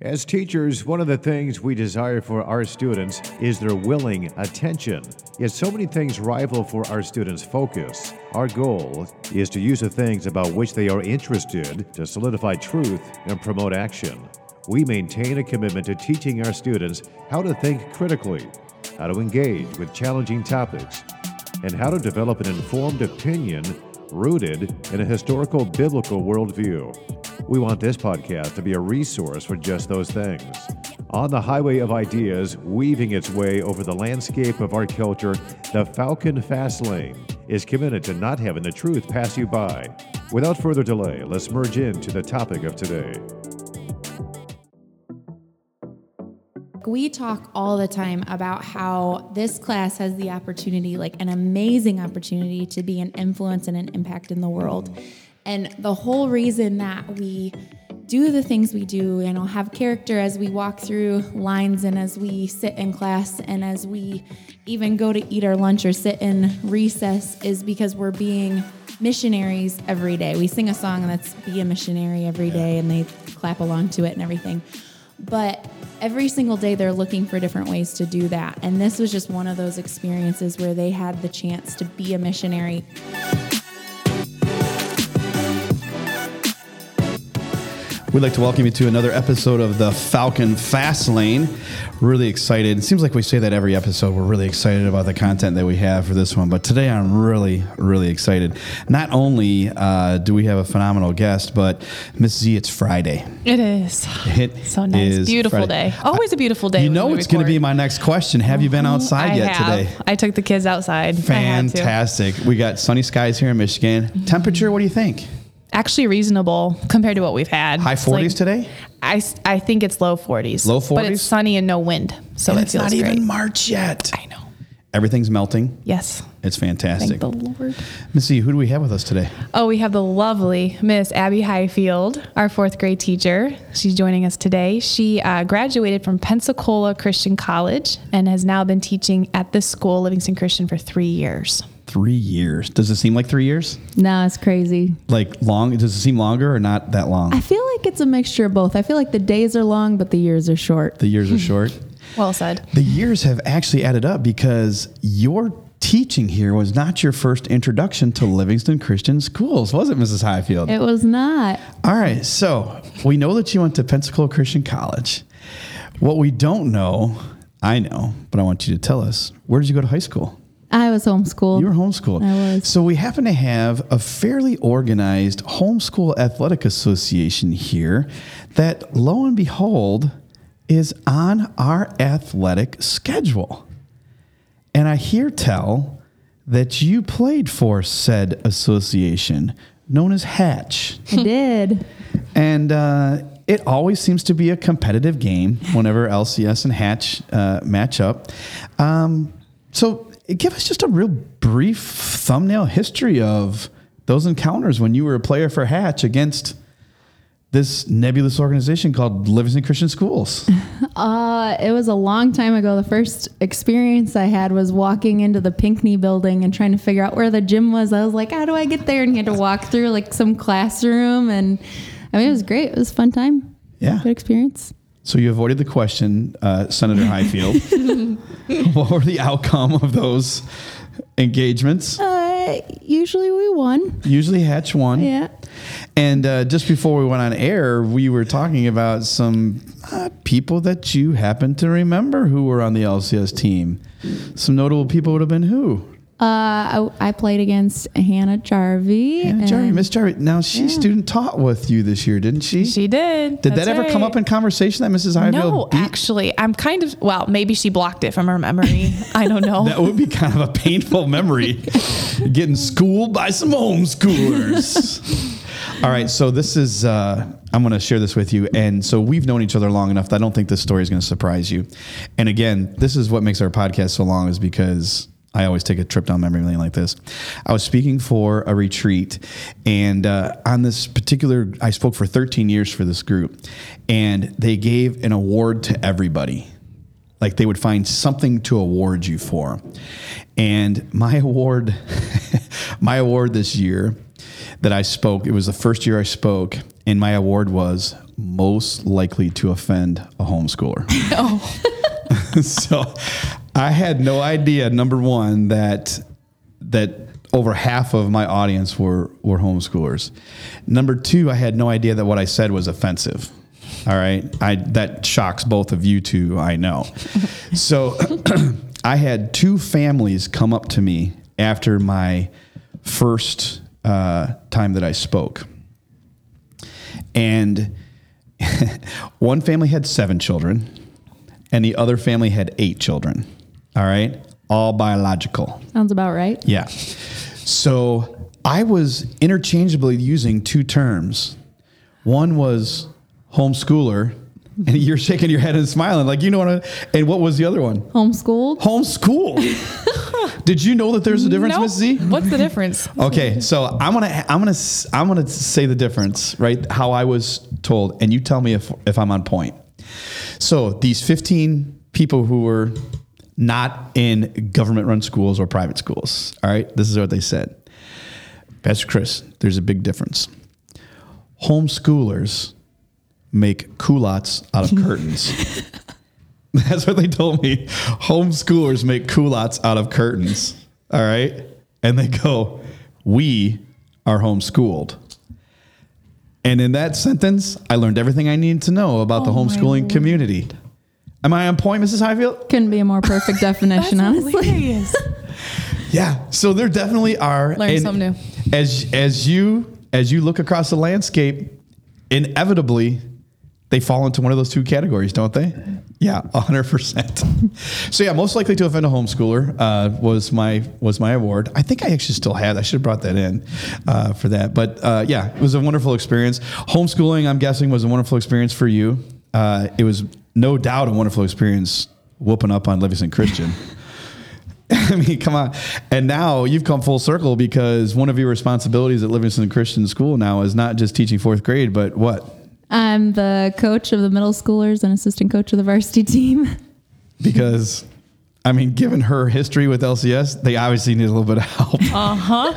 As teachers, one of the things we desire for our students is their willing attention. Yet so many things rival for our students' focus. Our goal is to use the things about which they are interested to solidify truth and promote action. We maintain a commitment to teaching our students how to think critically, how to engage with challenging topics, and how to develop an informed opinion rooted in a historical biblical worldview. We want this podcast to be a resource for just those things. On the highway of ideas, weaving its way over the landscape of our culture, the Falcon Fast Lane is committed to not having the truth pass you by. Without further delay, let's merge into the topic of today. we talk all the time about how this class has the opportunity, like an amazing opportunity, to be an influence and an impact in the world. And the whole reason that we do the things we do and I'll have character as we walk through lines and as we sit in class and as we even go to eat our lunch or sit in recess is because we're being missionaries every day. We sing a song that's be a missionary every day and they clap along to it and everything. But every single day they're looking for different ways to do that. And this was just one of those experiences where they had the chance to be a missionary. We'd like to welcome you to another episode of the Falcon Fast Lane. Really excited. It seems like we say that every episode. We're really excited about the content that we have for this one, but today I'm really, really excited. Not only uh, do we have a phenomenal guest, but Miss Z, it's Friday. It is. It so nice. is Beautiful Friday. day. Always a beautiful day. You know it's going to be my next question. Have you been outside I yet have. today? I took the kids outside. I had to. Fantastic. We got sunny skies here in Michigan. Temperature, what do you think? Actually reasonable compared to what we've had. High It's 40s like- today? I think it's low 40s. Low 40s? But it's sunny and no wind. So and it it's feels not great. even March yet. I know. Everything's melting. Yes. It's fantastic. Thank the Lord. Miss Z, who do we have with us today? Oh, we have the lovely Miss Abby Highfield, our fourth grade teacher. She's joining us today. She uh, graduated from Pensacola Christian College and has now been teaching at this school, Livingston Christian, for three years. Three years. Does it seem like three years? No, it's crazy. Like long? Does it seem longer or not that long? I feel like it's a mixture of both. I feel like the days are long, but the years are short. the years are short. Well said. The years have actually added up because your teaching here was not your first introduction to Livingston Christian Schools, was it, Mrs. Highfield? It was not. All right. So we know that you went to Pensacola Christian College. What we don't know, I know, but I want you to tell us where did you go to high school? I was homeschooled. You were homeschooled. I was. So we happen to have a fairly organized homeschool athletic association here that, lo and behold, is on our athletic schedule. And I hear tell that you played for said association known as Hatch. I did. And uh, it always seems to be a competitive game whenever LCS and Hatch uh, match up. Um, so give us just a real brief thumbnail history of those encounters when you were a player for Hatch against this nebulous organization called Livingston Christian Schools. Uh, it was a long time ago. The first experience I had was walking into the Pinckney building and trying to figure out where the gym was. I was like, how do I get there? And you had to walk through like some classroom. And I mean, it was great. It was a fun time. Yeah. Good experience. So you avoided the question, uh, Senator Highfield. what were the outcome of those engagements? Uh, usually we won. Usually Hatch won. Yeah. And uh, just before we went on air, we were talking about some uh, people that you happen to remember who were on the LCS team. Some notable people would have been who? Uh, I, I played against Hannah Jarvie. Hannah Jarvie, Miss Jarvie. Now she student taught with you this year, didn't she? She did. Did That's that ever come up in conversation that Mrs. Highfield No, beat? actually, I'm kind of well. Maybe she blocked it from her memory. I don't know. That would be kind of a painful memory. Getting schooled by some homeschoolers. All right, so this is, uh, I'm going to share this with you. And so we've known each other long enough that I don't think this story is going to surprise you. And again, this is what makes our podcast so long, is because I always take a trip down memory lane like this. I was speaking for a retreat, and uh, on this particular, I spoke for 13 years for this group, and they gave an award to everybody like they would find something to award you for and my award my award this year that I spoke. It was the first year I spoke, and my award was most likely to offend a homeschooler. oh. so I had no idea. Number one, that that over half of my audience were were homeschoolers. Number two, I had no idea that what I said was offensive. All right, I that shocks both of you two. I know. so I had two families come up to me after my first uh, time that I spoke, and one family had seven children, and the other family had eight children. All right, all biological. Sounds about right. Yeah. So I was interchangeably using two terms. One was homeschooler, and mm-hmm. you're shaking your head and smiling like you know what. I, and what was the other one? Homeschooled. Homeschool. Did you know that there's a difference, Nope. Miss Z? What's the difference? Okay, so I'm gonna I'm gonna I'm gonna say the difference, right? How I was told, and you tell me if if I'm on point. So these 15 people who were not in government-run schools or private schools, all right, this is what they said. Pastor Chris, there's a big difference. Homeschoolers make culottes out of curtains. That's what they told me. Homeschoolers make culottes out of curtains. All right. And they go, We are homeschooled. And in that sentence, I learned everything I needed to know about the Oh my homeschooling community. Am I on point, Mrs. Highfield? Couldn't be a more perfect definition, honestly. hilarious. Yeah. So there definitely are. Learn and something new. As as you as you look across the landscape, inevitably they fall into one of those two categories, don't they? Yeah, hundred percent. So yeah, most likely to offend a homeschooler uh, was my was my award. I think I actually still had. I should have brought that in uh, for that. But uh, yeah, it was a wonderful experience. Homeschooling, I'm guessing, was a wonderful experience for you. Uh, it was no doubt a wonderful experience whooping up on Livingston Christian. I mean, come on. And now you've come full circle because one of your responsibilities at Livingston Christian School now is not just teaching fourth grade, but what? I'm the coach of the middle schoolers and assistant coach of the varsity team. Because, I mean, given her history with LCS, they obviously need a little bit of help Uh huh.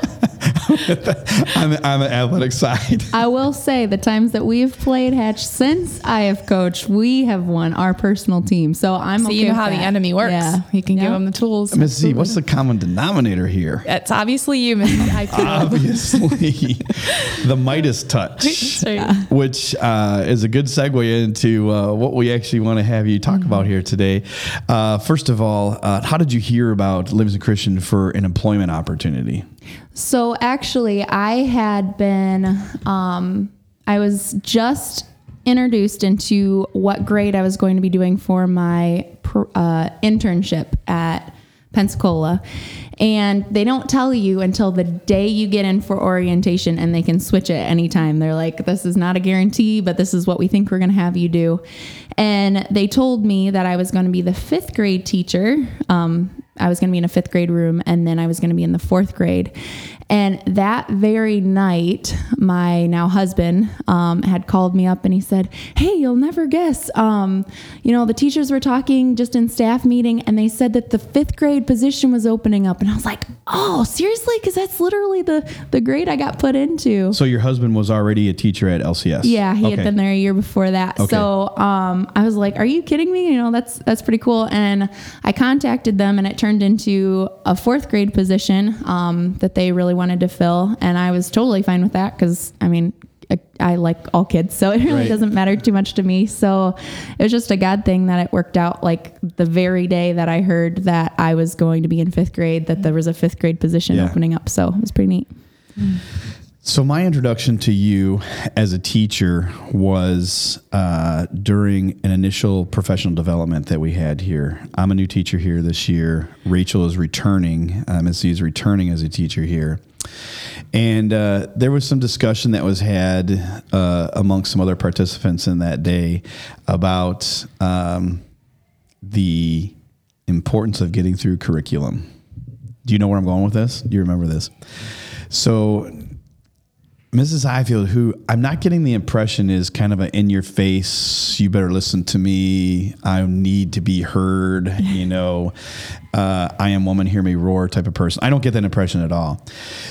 on, the, on the athletic side. I will say the times that we've played Hatch since I have coached, we have won our personal team. So I'm So okay you know with how the enemy works. Yeah. You can give them the tools. Miss Z, what's the common denominator here? It's obviously you, Mrs. Highfield. Obviously, the Midas touch. Sorry. which uh, is a good segue into uh, what we actually want to have you talk about here today. Uh, first of all, uh, how did you hear about Livingston Christian for an employment opportunity? So actually, I had been, um, I was just introduced into what grade I was going to be doing for my uh, internship at Pensacola. And they don't tell you until the day you get in for orientation, and they can switch it anytime. They're like, this is not a guarantee, but this is what we think we're going to have you do. And they told me that I was going to be the fifth grade teacher. Um, I was going to be in a fifth grade room, and then I was going to be in the fourth grade. And that very night, my now husband um, had called me up and he said, Hey, you'll never guess. Um, you know, the teachers were talking just in staff meeting, and they said that the fifth grade position was opening up. And I was like, Oh, seriously? Because that's literally the, the grade I got put into. So your husband was already a teacher at LCS. Yeah, he Okay. had been there a year before that. Okay. So um, I was like, "Are you kidding me? You know, that's that's pretty cool." And I contacted them, and it turned into a fourth grade position um, that they really wanted to fill, and I was totally fine with that because I mean. I- I like all kids, so it really Right. doesn't matter too much to me. So it was just a God thing that it worked out like the very day that I heard that I was going to be in fifth grade, that there was a fifth grade position Yeah. opening up. So it was pretty neat. Mm. So my introduction to you as a teacher was uh, during an initial professional development that we had here. I'm a new teacher here this year. Rachel is returning. Uh. Z is returning as a teacher here. And uh, there was some discussion that was had uh, some other participants in that day about um, the importance of getting through curriculum. Do you know where I'm going with this? Do you remember this? So Mrs. Highfield, who I'm not getting the impression is kind of a in your face, you better listen to me. I need to be heard. You know, uh, I am woman, hear me roar type of person. I don't get that impression at all.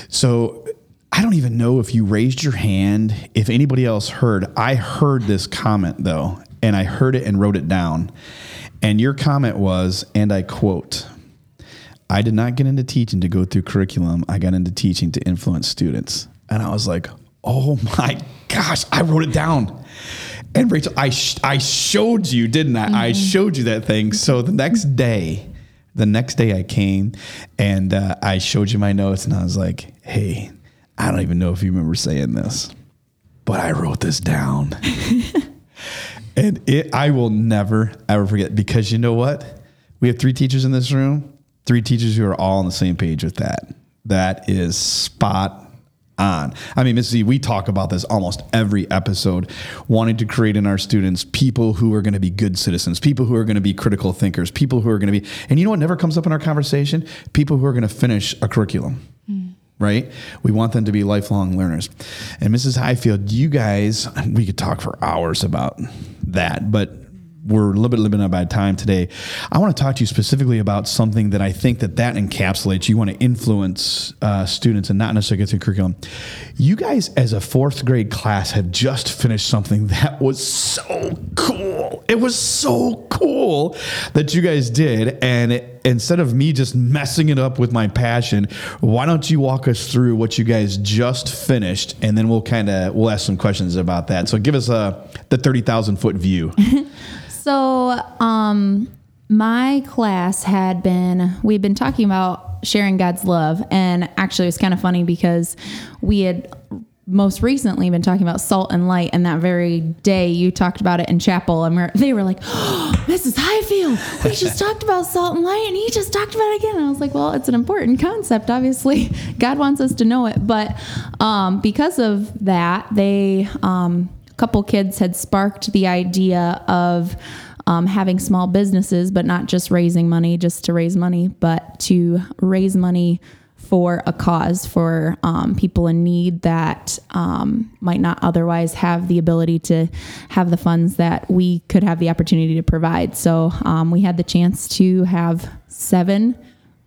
So I don't even know if you raised your hand, if anybody else heard. I heard this comment though, and I heard it and wrote it down. And your comment was, and I quote, I did not get into teaching to go through curriculum. I got into teaching to influence students. And I was like, oh my gosh, I wrote it down. And Rachel, I, sh- I showed you, didn't I? I showed you that thing. So the next day, the next day I came and uh, I showed you my notes and I was like, hey, I don't even know if you remember saying this, but I wrote this down. and it, I will never, ever forget because you know what? We have three teachers in this room, three teachers who are all on the same page with that. That is spot on. I mean, Mrs. Z, we talk about this almost every episode, wanting to create in our students people who are going to be good citizens, people who are going to be critical thinkers, people who are going to be, and you know what never comes up in our conversation? People who are going to finish a curriculum. Hmm. Right? We want them to be lifelong learners. And Mrs. Highfield, you guys, we could talk for hours about that, but we're a little bit limited by time today. I want to talk to you specifically about something that I think that that encapsulates. You want to influence uh, students and not necessarily get through curriculum. You guys, as a fourth grade class, have just finished something that was so cool. It was so cool that you guys did, and it, instead of me just messing it up with my passion, why don't you walk us through what you guys just finished, and then we'll kind of we'll ask some questions about that. So give us a the thirty thousand foot view. So, um, my class had been, we've been talking about sharing God's love. And actually, it was kind of funny because we had most recently been talking about salt and light. And that very day, you talked about it in chapel. And we're, they were like, oh, Mrs. Highfield, we just talked about salt and light. And he just talked about it again. And I was like, well, it's an important concept. Obviously, God wants us to know it. But um, because of that, they, um, a couple kids had sparked the idea of um, having small businesses, but not just raising money just to raise money, but to raise money for a cause for um, people in need that um, might not otherwise have the ability to have the funds that we could have the opportunity to provide. So um, we had the chance to have seven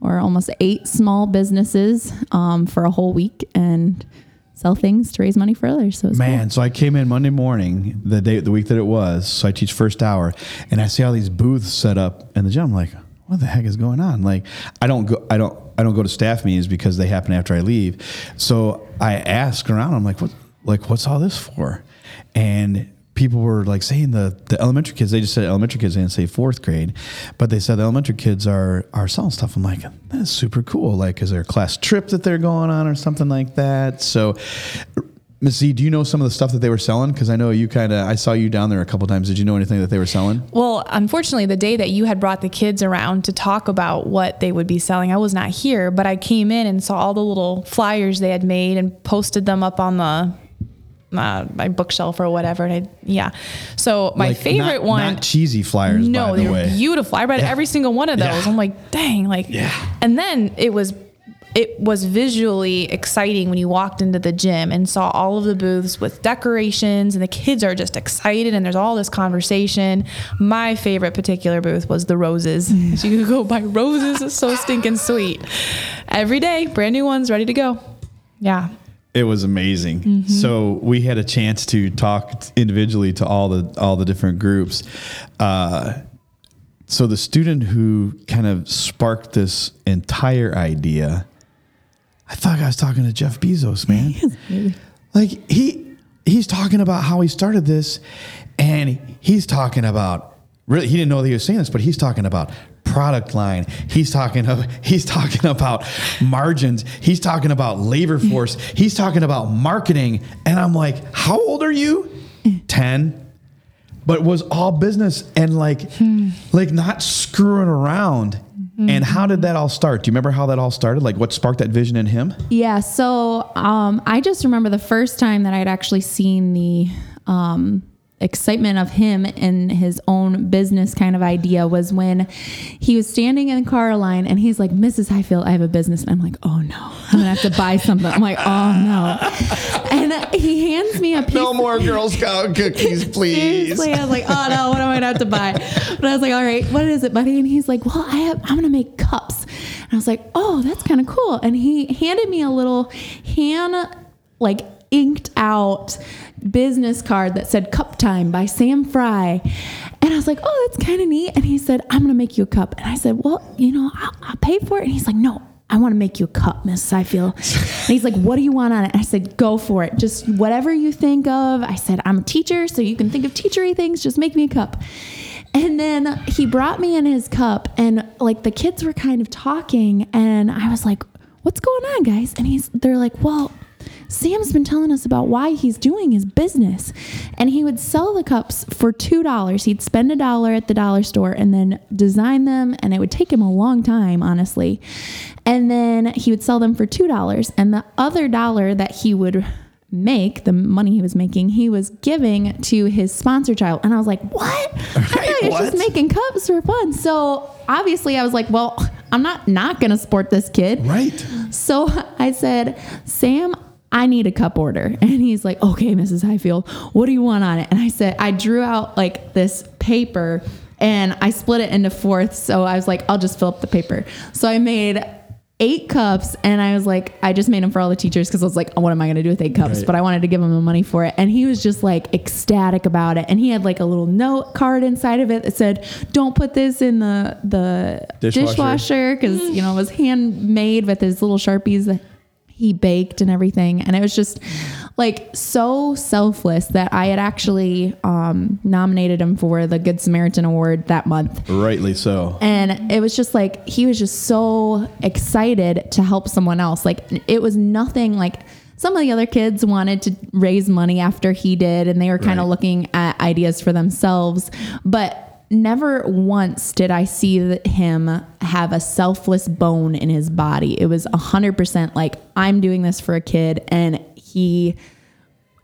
or almost eight small businesses um, for a whole week and sell things to raise money for others. So was cool. Man, so I came in Monday morning, the day, the week that it was. So I teach first hour, and I see all these booths set up in the gym. I'm like, what the heck is going on? Like, I don't go, I don't, I don't go to staff meetings because they happen after I leave. So I ask around. I'm like, what, like, what's all this for? And people were like saying the the elementary kids. They just said elementary kids. They didn't say fourth grade, but they said the elementary kids are are selling stuff. I'm like, that's super cool. Like, is there a class trip that they're going on or something like that? So. Miss Z, do you know some of the stuff that they were selling? Because I know you kind of, I saw you down there a couple times. Did you know anything that they were selling? Well, unfortunately, the day that you had brought the kids around to talk about what they would be selling, I was not here, but I came in and saw all the little flyers they had made and posted them up on the uh, my bookshelf or whatever. And I, yeah, so my Like, favorite not- one. not cheesy flyers. no, by they the were way. beautiful. I read Yeah. every single one of those. Yeah. I'm like, dang, like, Yeah. and then it was. It was visually exciting when you walked into the gym and saw all of the booths with decorations, and the kids are just excited, and there's all this conversation. My favorite particular booth was the roses. so you could go buy roses. It's so stinking sweet. Every day, brand new ones ready to go. Yeah. It was amazing. Mm-hmm. So we had a chance to talk individually to all the all the different groups. Uh, so the student who kind of sparked this entire idea, I thought I was talking to Jeff Bezos, man. like he he's talking about how he started this, and he's talking about really he didn't know that he was saying this, but he's talking about product line. He's talking of, he's talking about margins. He's talking about labor force. He's talking about marketing. And I'm like, how old are you? 10. But was all business and like hmm. like not screwing around. And how did that all start? Do you remember how that all started? Like what sparked that vision in him? Yeah. So um, I just remember the first time that I'd actually seen the um, excitement of him and his own business kind of idea was when he was standing in the car line and he's like, Mrs. Highfield, I have a business. And I'm like, oh no, I'm to have to buy something. I'm like, oh no. And he hands me a piece. No more Girl Scout cookies, Seriously, I was like, oh no, what am I gonna have to buy? But I was like, all right, what is it, buddy? And he's like, well, I have, I'm gonna make cups. And I was like, oh, that's kind of cool. And he handed me a little hand like inked out business card that said cup time by Sam Fry. And I was like, oh, that's kind of neat. And he said, I'm going to make you a cup. And I said, well, you know, I'll, I'll pay for it. And he's like, no, I want to make you a cup, Miss Highfield. And he's like, what do you want on it? And I said, go for it. Just whatever you think of. I said, I'm a teacher, so you can think of teachery things. Just make me a cup. And then he brought me in his cup, and like the kids were kind of talking, and I was like, what's going on, guys? And he's, they're like, well, Sam's been telling us about why he's doing his business. And he would sell the cups for $2. He'd spend a dollar at the dollar store and then design them. And it would take him a long time, honestly. And then he would sell them for $2. And the other dollar that he would make, the money he was making, he was giving to his sponsor child. And I was like, what? I thought he was just making cups for fun. So obviously I was like, well, I'm not not going to support this kid. Right. So I said, Sam, I need a cup order. And he's like, okay, Mrs. Highfield, what do you want on it? And I said, I drew out like this paper and I split it into fourths. So I was like, I'll just fill up the paper. So I made eight cups and I was like, I just made them for all the teachers because I was like, oh, what am I going to do with eight cups? Right. But I wanted to give him the money for it. And he was just like ecstatic about it. And he had like a little note card inside of it that said, don't put this in the, the Dishwasher. because, you know, it was handmade with his little Sharpies he baked and everything and it was just like so selfless that i had actually um, nominated him for the good samaritan award that month Rightly so. and it was just like he was just so excited to help someone else like it was nothing like some of the other kids wanted to raise money after he did and they were kind of Right. looking at ideas for themselves but never once did i see him have a selfless bone in his body it was 100% like i'm doing this for a kid and he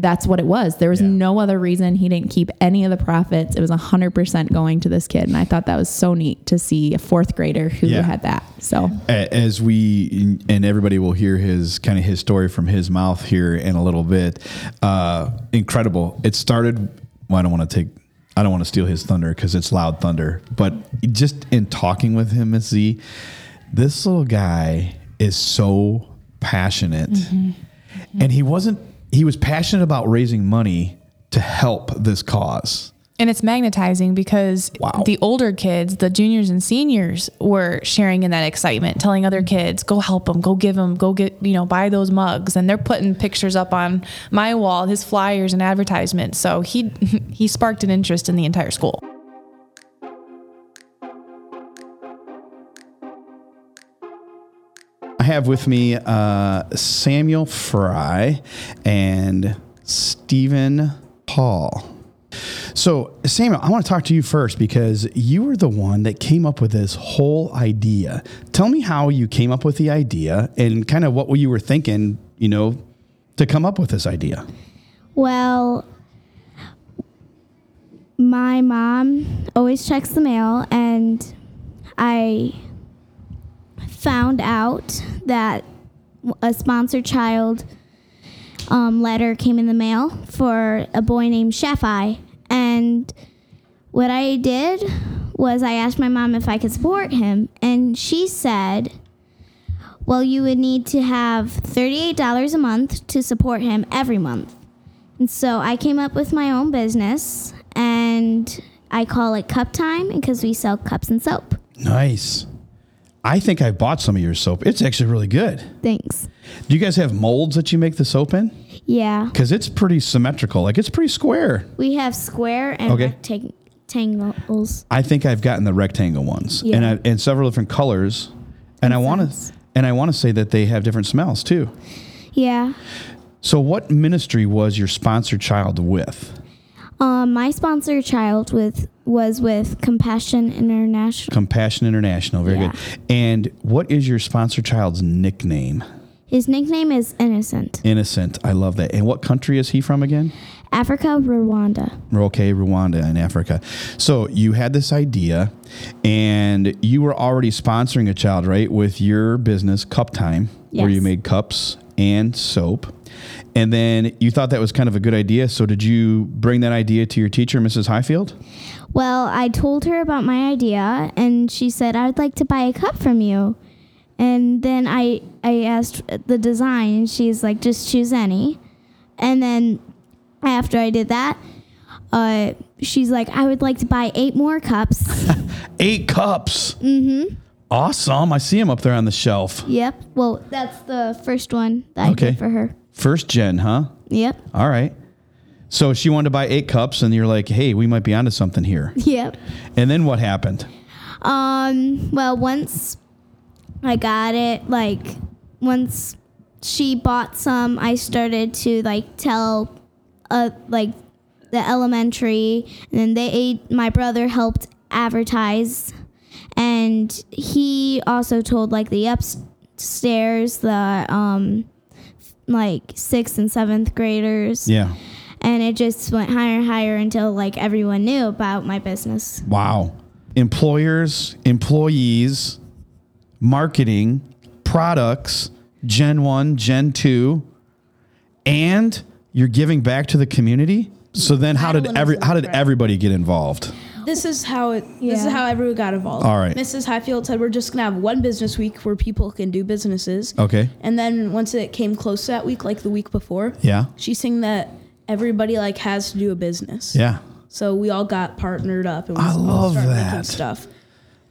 that's what it was. There was Yeah. no other reason he didn't keep any of the profits. It was 100% going to this kid. And I thought that was so neat to see a fourth grader who Yeah. had that. So, as we and everybody will hear his kind of his story from his mouth here in a little bit uh incredible it started well, i don't want to take i don't want to steal his thunder because it's loud thunder but just in talking with him Miss z this little guy is so passionate. Mm-hmm. Mm-hmm. And he wasn't he was passionate about raising money to help this cause And it's magnetizing because Wow. the older kids, the juniors and seniors, were sharing in that excitement, telling other kids, "Go help them, go give them, go get you know buy those mugs." And they're putting pictures up on my wall, his flyers and advertisements. So he he sparked an interest in the entire school. I have with me uh, Samuel Fry and Stephen Paul. So, Samuel, I want to talk to you first because you were the one that came up with this whole idea. Tell me how you came up with the idea and kind of what you were thinking, you know, to come up with this idea. Well, my mom always checks the mail, and I found out that a sponsored child um, letter came in the mail for a boy named Shafai. And what I did was I asked my mom if I could support him, and she said, well, you would need to have $38 a month to support him every month. And so I came up with my own business and I call it Cup Time because we sell cups and soap. Nice. I think I bought some of your soap. It's actually really good. Thanks. Do you guys have molds that you make the soap in? Yeah. Because it's pretty symmetrical. Like it's pretty square. We have square and Okay. rectangles. I think I've gotten the rectangle ones, Yeah. and I, and several different colors. And I want to, and I want to say that they have different smells too. Yeah. So, what ministry was your sponsored child with? Um, my sponsor child with was with Compassion International. Compassion International. Very Yeah. good. And what is your sponsor child's nickname? His nickname is Innocent. Innocent. I love that. And what country is he from again? Africa, Rwanda. Okay, Rwanda in Africa. So you had this idea, and you were already sponsoring a child, right, with your business, Cup Time, where you made cups and soap. And then you thought that was kind of a good idea. So did you bring that idea to your teacher, Mrs. Highfield? Well, I told her about my idea, and she said, "I'd like to buy a cup from you." And then I I asked the design, she's like, "Just choose any." And then after I did that, uh, she's like, I would like to buy eight more cups. Eight cups. Mm-hmm. Awesome. I see them up there on the shelf. yep. Well, that's the first one that I Okay. did for her. First gen, huh? Yep. All right. So she wanted to buy eight cups, and you're like, hey, we might be onto something here. Yep. And then what happened? Um, well, once I got it, like once she bought some, I started to like tell uh like the elementary and then they ate my brother helped advertise and he also told like the upstairs the um like sixth and seventh graders Yeah. and it just went higher and higher until like everyone knew about my business Wow. Employers, employees, marketing, products, Gen 1, Gen 2, and you're giving back to the community? So then how did every how did everybody get involved? This is how it. This is how everyone got involved. All right. Mrs. Highfield said we're just gonna have one business week where people can do businesses. Okay. And then once it came close to that week, like the week before, Yeah. she's saying that everybody like has to do a business. Yeah. So we all got partnered up and we I all love started that. making stuff.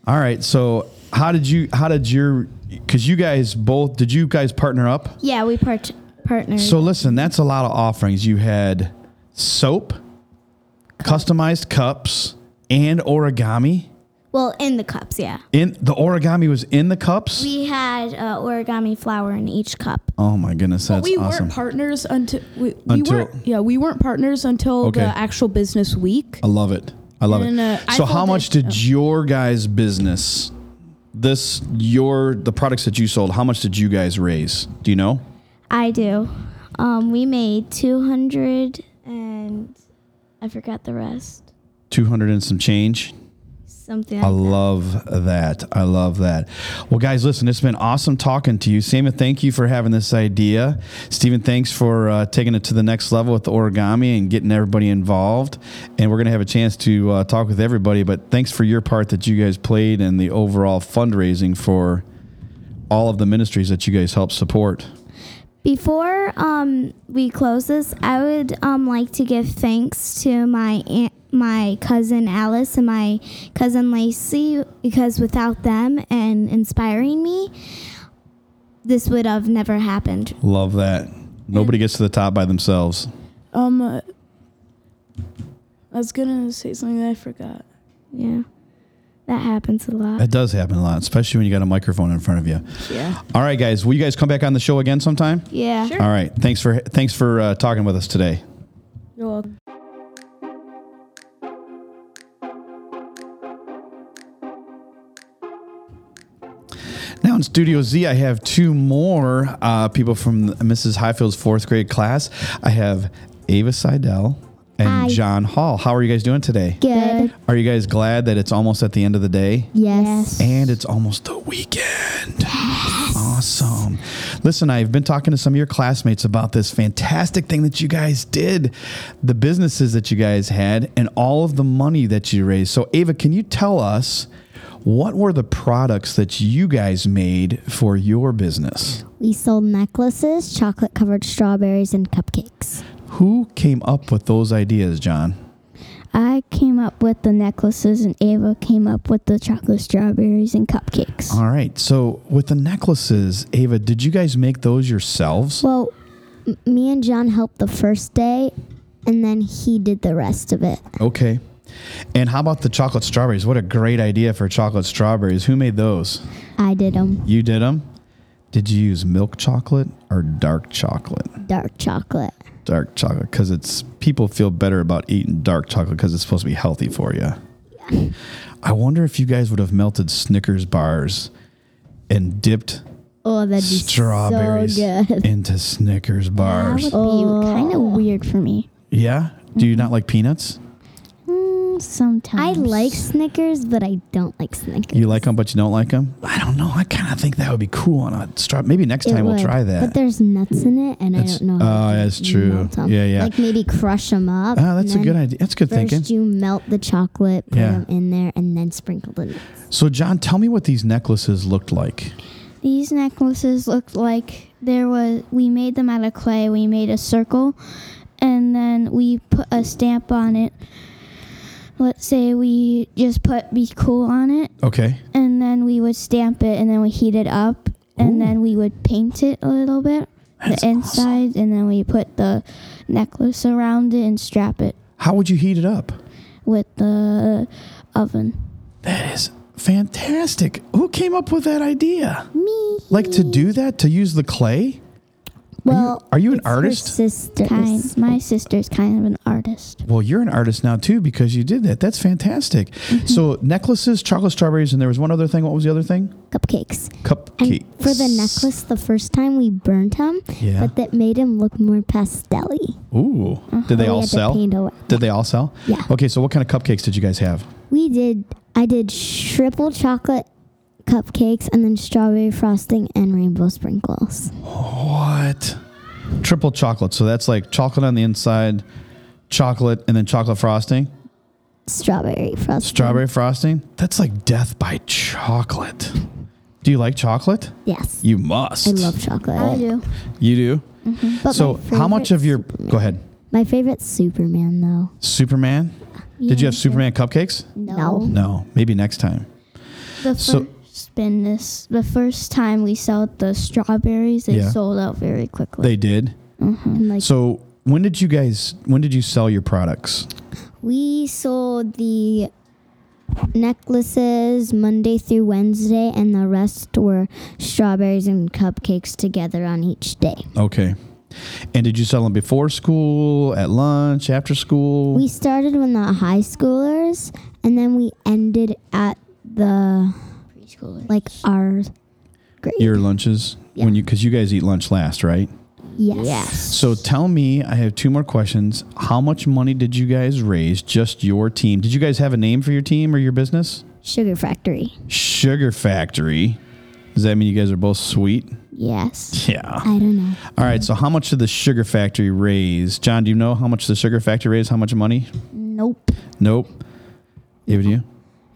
All right. So how did you how did your cuz you guys both did you guys partner up? yeah we part partnered So listen, that's a lot of offerings. You had soap, customized cups, and origami. Well, in the cups, yeah. In the origami was in the cups. We had uh, origami flower in each cup. oh my goodness, that's we awesome. weren't partners until we, we Until- weren't yeah we weren't partners until Okay. the actual business week. I love it. I love And, it. uh, I so how folded- much did oh. your guys' business, this your the products that you sold, how much did you guys raise? Do you know? I do. Um, we made 200 and I forgot the rest. Two hundred and some change. Something I like that. love that. I love that. Well, guys, listen, it's been awesome talking to you. Sama, thank you for having this idea. Stephen, thanks for uh, taking it to the next level with the origami and getting everybody involved. And we're going to have a chance to uh, talk with everybody. But thanks for your part that you guys played in the overall fundraising for all of the ministries that you guys help support. Before um, we close this, I would um, like to give thanks to my aunt, my cousin Alice and my cousin Lacey because without them and inspiring me, this would have never happened. Love that. Nobody gets to the top by themselves. Um, uh, I was gonna say something that I forgot. Yeah, that happens a lot. That does happen a lot, especially when you got a microphone in front of you. Yeah. All right, guys, will you guys come back on the show again sometime? Yeah. Sure. All right. Thanks for thanks for uh, talking with us today. You're welcome. In Studio Z, I have two more uh, people from Mrs. Highfield's fourth grade class. I have Ava Seidel and Hi. John Hall. How are you guys doing today? Good. Are you guys glad that it's almost at the end of the day? Yes. And it's almost the weekend. Awesome. Listen, I've been talking to some of your classmates about this fantastic thing that you guys did, the businesses that you guys had, and all of the money that you raised. So, Ava, can you tell us what were the products that you guys made for your business? We sold necklaces, chocolate covered strawberries, and cupcakes. Who came up with those ideas, John? I came up with the necklaces, and Ava came up with the chocolate strawberries and cupcakes. All right. So, with the necklaces, Ava, did you guys make those yourselves? Well, m- me and John helped the first day, and then he did the rest of it. Okay. And how about the chocolate strawberries? What a great idea for chocolate strawberries. Who made those? I did them You did them? Did you use milk chocolate or dark chocolate? dark chocolate. Dark chocolate because it's people feel better about eating dark chocolate because it's supposed to be healthy for you. Yeah. I wonder if you guys would have melted Snickers bars and dipped Oh, that'd be strawberries so good. into Snickers bars. That bars. would be kind of weird for me. Yeah? Do you not like peanuts? Mm, sometimes. I like Snickers, but I don't like Snickers. You like them, but you don't like them? I don't know. I kind of think that would be cool on a straw. Maybe next It time we'll try that. But there's nuts in it, and That's- I don't know. oh, to that's true. melt 'em. Yeah, yeah. Like maybe crush them up. Ah, that's a good idea. That's good First, thinking. you melt the chocolate, put Yeah. them in there, and then sprinkle the nuts. So, John, tell me what these necklaces looked like. These necklaces looked like there was. We made them out of clay. We made a circle, and then we put a stamp on it. Let's say we just put "Be cool" on it, Okay. and then we would stamp it, and then we heat it up, and Ooh. then we would paint it a little bit, That's the inside, and then we put the necklace around it and strap it How would you heat it up? with the oven. That is fantastic. Who came up with that idea? Me. Like to do that, to use the clay? Well, Are you an it's her artist? Sister. Kind, my sister's kind of an artist. Well, you're an artist now too because you did that. That's fantastic. Mm-hmm. So necklaces, chocolate strawberries, and there was one other thing. What was the other thing? Cupcakes. Cupcakes. And for the necklace, the first time we burnt him, Yeah. but that made him look more pastel-y. Ooh. Uh-huh. Did they all sell? Did they all sell? Yeah. Okay, so what kind of cupcakes did you guys have? We did. I did triple chocolate cupcakes and then strawberry frosting and rainbow sprinkles. What? Triple chocolate. So that's like chocolate on the inside, chocolate, and then chocolate frosting. Strawberry frosting. Strawberry frosting. That's like death by chocolate. Do you like chocolate? Yes. You must. I love chocolate. I oh. do. You do. Mm-hmm. But so, how much of your? favorite Go ahead. My favorite Superman though. Superman. Did you have Superman cupcakes? No. No. Maybe next time. The So- first been this the first time we sold the strawberries, they Yeah. sold out very quickly. They did. Mm-hmm. and like So when did you guys? When did you sell your products? we sold the necklaces Monday through Wednesday and the rest were strawberries and cupcakes together on each day. Okay. And did you sell them before school, at lunch, after school? We started when the high schoolers and then we ended at the preschoolers. Like our grade. your lunches when you because you guys eat lunch last, right? yes. So tell me, I have two more questions. How much money did you guys raise? Just your team? Did you guys have a name for your team or your business? Sugar Factory. Sugar Factory. Does that mean you guys are both sweet? Yes. Yeah. I don't know. All right. So how much did the Sugar Factory raise? John, do you know how much the Sugar Factory raised? How much money? Nope. Nope. Give it to you.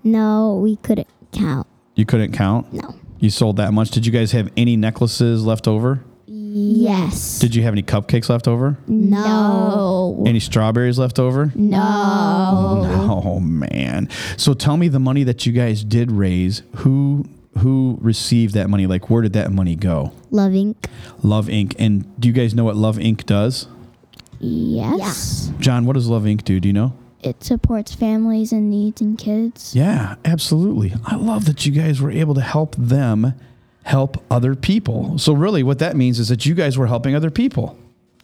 No, we couldn't count. You couldn't count. No. You sold that much. Did you guys have any necklaces left over? Yes. Did you have any cupcakes left over? No. Any strawberries left over? No. Oh man. So tell me the money that you guys did raise, who who received that money? Like where did that money go? Love Inc. Love Inc. And do you guys know what Love Inc. does? Yes. John, what does Love Inc. do? Do you know? It supports families in needs and kids. Yeah, absolutely. I love that you guys were able to help them help other people. So really what that means is that you guys were helping other people.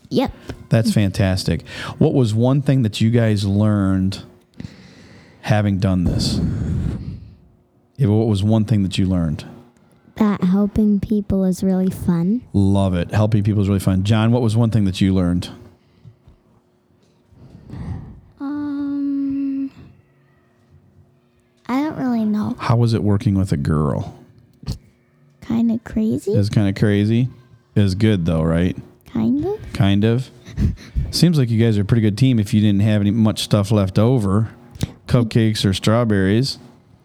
Yep. That's fantastic. What was one thing that you guys learned having done this? Yeah, what was one thing that you learned? That helping people is really fun. Love it. Helping people is really fun. John, what was one thing that you learned? I don't really know. How was it working with a girl? Kind of crazy. It was kind of crazy. It was good though, right? Kind of. Kind of. Seems like you guys are a pretty good team if you didn't have any much stuff left over. Cupcakes or strawberries.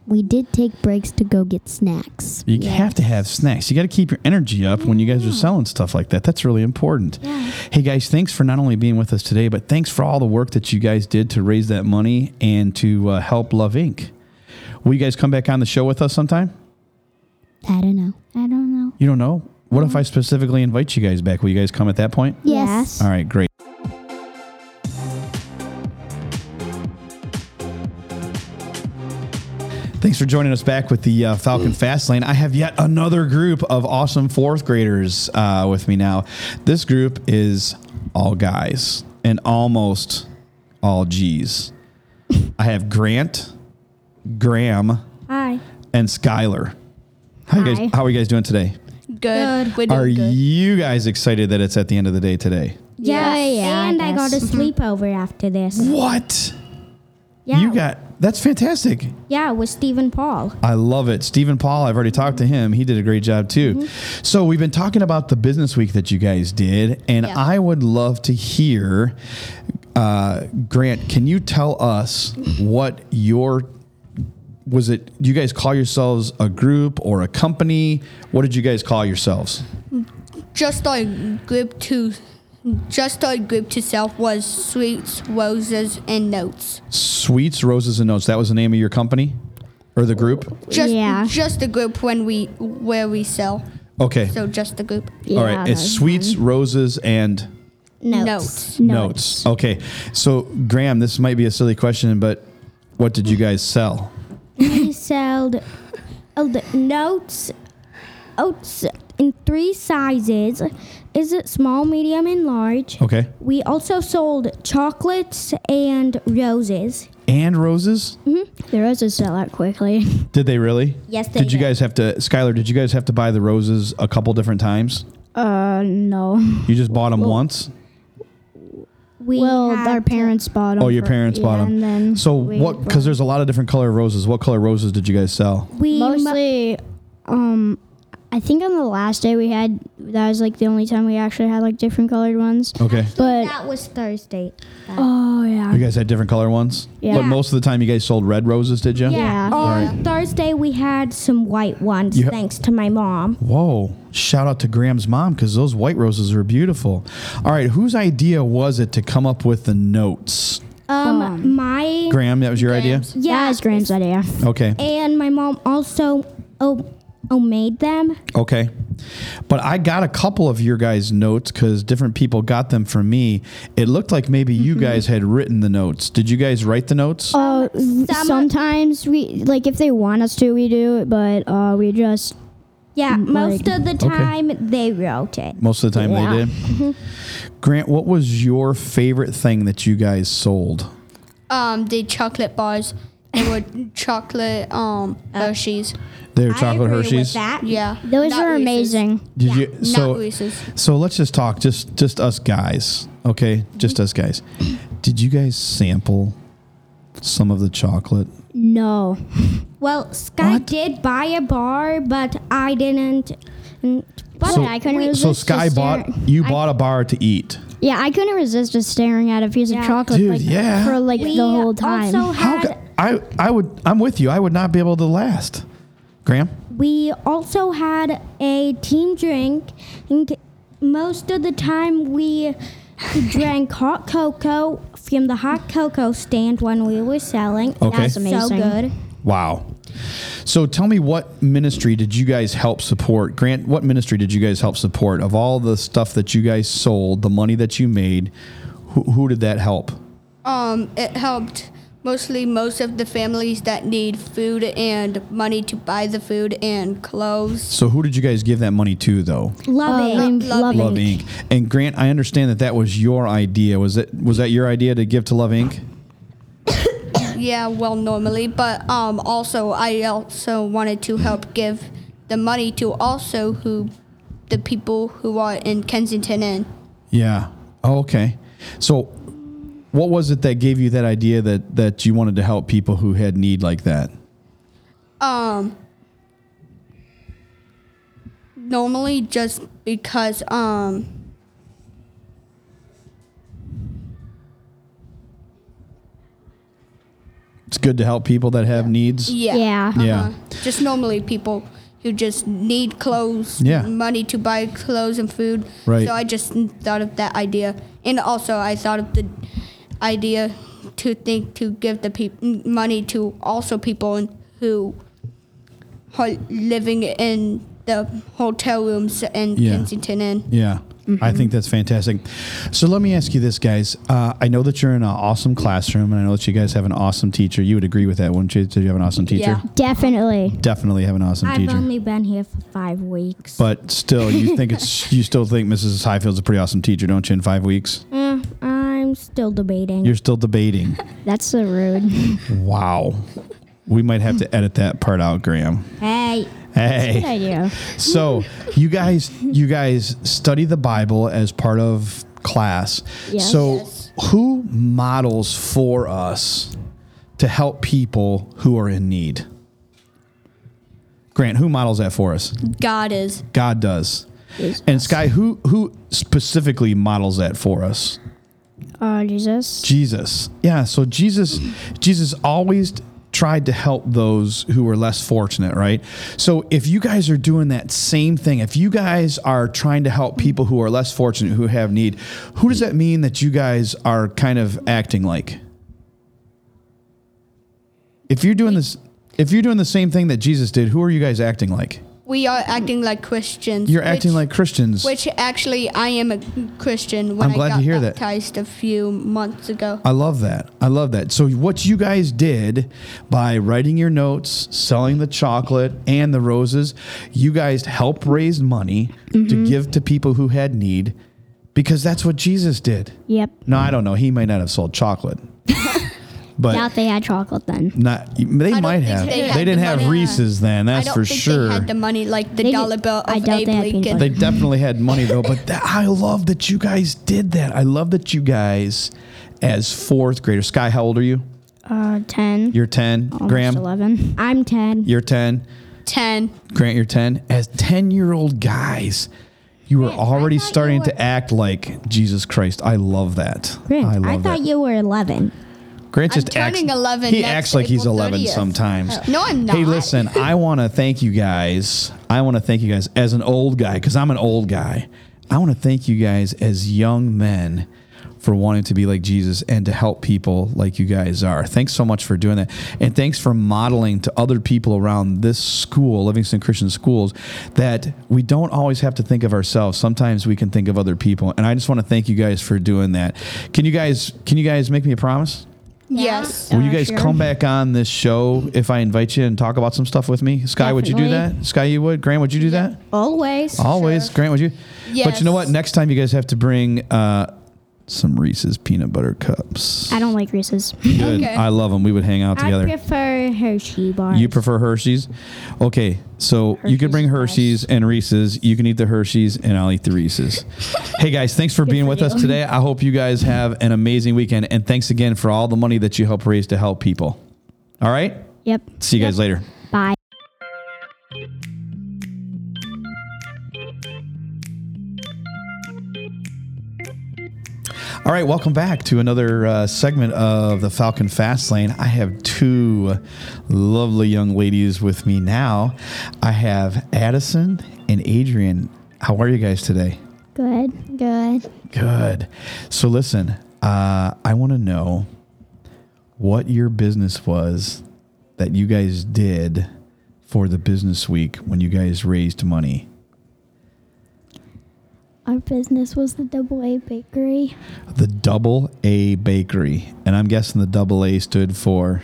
We did take breaks to go get snacks. You have to have snacks. You got to keep your energy up when you guys are selling stuff like that. That's really important. Yeah. Hey guys, thanks for not only being with us today, but thanks for all the work that you guys did to raise that money and to uh, help Love Inc. Will you guys come back on the show with us sometime? I don't know. I don't know. You don't know. What if I specifically invite you guys back? Will you guys come at that point? Yes. All right, great. Thanks for joining us back with the uh, Falcon Fast Lane. I have yet another group of awesome fourth graders uh, with me now. This group is all guys and almost all G's. I have Grant, Graham, Hi. and Skylar. How you Hi. guys? How are you guys doing today? Good. We're Are good. you guys excited that it's at the end of the day today? Yeah, yeah, and I I, got a sleepover after this. What? Yeah, You got that's fantastic. yeah, with Stephen Paul. I love it. Stephen Paul, I've already talked to him. He did a great job too. So we've been talking about the business week that you guys did, and Yeah. I would love to hear uh, Grant, can you tell us what your was it? Do you guys call yourselves a group or a company? What did you guys call yourselves? Just our group to, just our group to self was sweets, roses, and notes. Sweets, roses, and notes. That was the name of your company or the group. Just Yeah. just the group when we where we sell. Okay. So just the group. Yeah, All right. It's that's sweets, roses, and Notes. notes. Okay. So Graham, this might be a silly question, but what did you guys sell? We sold the notes, oats in three sizes. Is it small, medium, and large? Okay. We also sold chocolates and roses. And roses? Mhm. The roses sell out quickly. Did they really? Yes, they Did you guys have to, Skylar? Did you guys have to buy the roses a couple different times? Uh, no. You just bought them once. We well, had our to- parents bought them. Oh, your parents bought them. and then So we what? Because there's a lot of different color roses. What color roses did you guys sell? we mo- Mostly, um, I think on the last day we had that was like the only time we actually had like different colored ones. Okay. But that was Thursday. oh yeah, You guys had different color ones. Yeah. But most of the time, you guys sold red roses, did you? Yeah. Yeah. On Thursday we had some white ones, You ha- thanks to my mom. Whoa! Shout out to Graham's mom because those white roses are beautiful. All right, whose idea was it to come up with the notes? Um, my Graham, that was your idea. yeah, that was Graham's idea. Okay. and my mom also oh oh made them. Okay. But I got a couple of your guys' notes because different people got them from me. It looked like maybe you guys had written the notes. Did you guys write the notes? Uh, Some- sometimes we like if they want us to, we do it, but uh, we just Yeah, Mm, most of the time they wrote it. Most of the time yeah. they did. Grant, what was your favorite thing that you guys sold? Um, the chocolate bars. They were chocolate um Hershey's. They were I chocolate agree Hershey's. With that. Yeah. those Not are Reese's. amazing. Did Yeah, you? not So Reese's. so let's just talk. Just just us guys. Okay, just us guys. Did you guys sample some of the chocolate? No, Well, Sky What? did buy a bar, but I didn't. But So- I couldn't So resist. Sky bought you I- bought a bar to eat. Yeah, I couldn't resist just staring at a piece Yeah. of chocolate Dude, like, yeah. for like we the whole time. also How had ca- I I would I'm with you. I would not be able to last. Graham. we also had a team drink. And most of the time we drank hot cocoa from the hot cocoa stand when we were selling. Okay. That's That's so good. Wow. So tell me what ministry did you guys help support? Grant, what ministry did you guys help support? Of all the stuff that you guys sold, the money that you made, who, who did that help? Um, it helped mostly most of the families that need food and money to buy the food and clothes. So who did you guys give that money to though? Love Uh, it. Love- Love Love Love Inc. Inc. And Grant, I understand that that was your idea. Was it was that your idea to give to Love Inc? Yeah, well, normally, but um, also I also wanted to help give the money to also who the people who are in Kensington and Yeah. Oh, okay. So what was it that gave you that idea that that you wanted to help people who had need like that? um normally just because um It's good to help people that have needs. yeah Yeah. Yeah. uh-huh. just normally people who just need clothes Yeah. money to buy clothes and food Right. so i just thought of that idea and also i thought of the idea to think to give the people money to also people who are living in the hotel rooms in Yeah. kensington and Yeah. I think that's fantastic. So let me ask you this, guys. Uh, I know that you're in an awesome classroom, and I know that you guys have an awesome teacher. You would agree with that, wouldn't you? Did you have an awesome teacher? Yeah. Definitely. Definitely have an awesome teacher. I've only been here for five weeks. but still, you think it's you still think Mrs. Highfield's a pretty awesome teacher, don't you? In five weeks, Eh, I'm still debating. you're still debating. That's so rude. wow. We might have to edit that part out, Graham. hey, Hey. Good idea. So you guys, you guys study the Bible as part of class. Yes. So Yes. who models for us to help people who are in need? Grant, who models that for us? god is God does. And Sky, who who specifically models that for us? Uh, Jesus. Jesus. Yeah, so Jesus Jesus always tried to help those who were less fortunate, right? So if you guys are doing that same thing, if you guys are trying to help people who are less fortunate, who have need, who does that mean that you guys are kind of acting like? If you're doing this, if you're doing the same thing that Jesus did, who are you guys acting like? We are acting like Christians. You're acting like Christians. Which actually, I am a Christian when I'm glad I got to hear that. baptized a few months ago. I love that. I love that. So what you guys did by writing your notes, selling the chocolate and the roses, you guys helped raise money to mm-hmm. give to people who had need because that's what Jesus did. Yep. No, I don't know. He might not have sold chocolate. but Doubt they had chocolate then. not they don't might have. they They, didn't the have money. Reese's then, that's I don't for think sure. they had the money like the They did- dollar bill of I doubt Abe they had peanut Lincoln. They definitely had money though, but that, I love that you guys did that. I love that you guys, as fourth graders, Sky, how old are you? Uh, 10. You're 10. almost Graham, 11. I'm 10. you're 10. Ten. Grant, you're 10. As 10 year old guys, you were already starting were- to act like Jesus Christ. I love that. Grant, I I, thought that. you were 11. Grant I'm just acts. 11 He acts like he's 11 30th. sometimes. No, I'm not. Hey, listen, I want to thank you guys. I want to thank you guys as an old guy, because I'm an old guy. I want to thank you guys as young men for wanting to be like Jesus and to help people like you guys are. Thanks so much for doing that. And thanks for modeling to other people around this school, Livingston Christian Schools, that we don't always have to think of ourselves. Sometimes we can think of other people. And I just want to thank you guys for doing that. Can you guys can you guys make me a promise? Yes. Will you guys sure. come back on this show if I invite you and talk about some stuff with me? Sky, would you do that? Sky, you would? Graham, would you do that? Always. Always. Grant, would you? Yes. But you know what? Next time you guys have to bring uh, some Reese's peanut butter cups. I don't like Reese's. Good. Okay. I love them. We would hang out I together. Prefer Hershey bars. You prefer Hershey's? Okay, so you can bring Hershey's and Reese's. You can eat the Hershey's, and I'll eat the Reese's. hey guys, thanks for being with us today. I hope you guys have an amazing weekend, and thanks again for all the money that you help raise to help people. All right, Yep. see you guys later. All right, welcome back to another uh, segment of the Falcon Fast Lane. I have two lovely young ladies with me now. I have Addison and Adrian. How are you guys today? Good. Good. Good. So listen, uh, I want to know what your business was that you guys did for the business week when you guys raised money. Our business was the Double A Bakery. The Double A Bakery, and I'm guessing the Double A stood for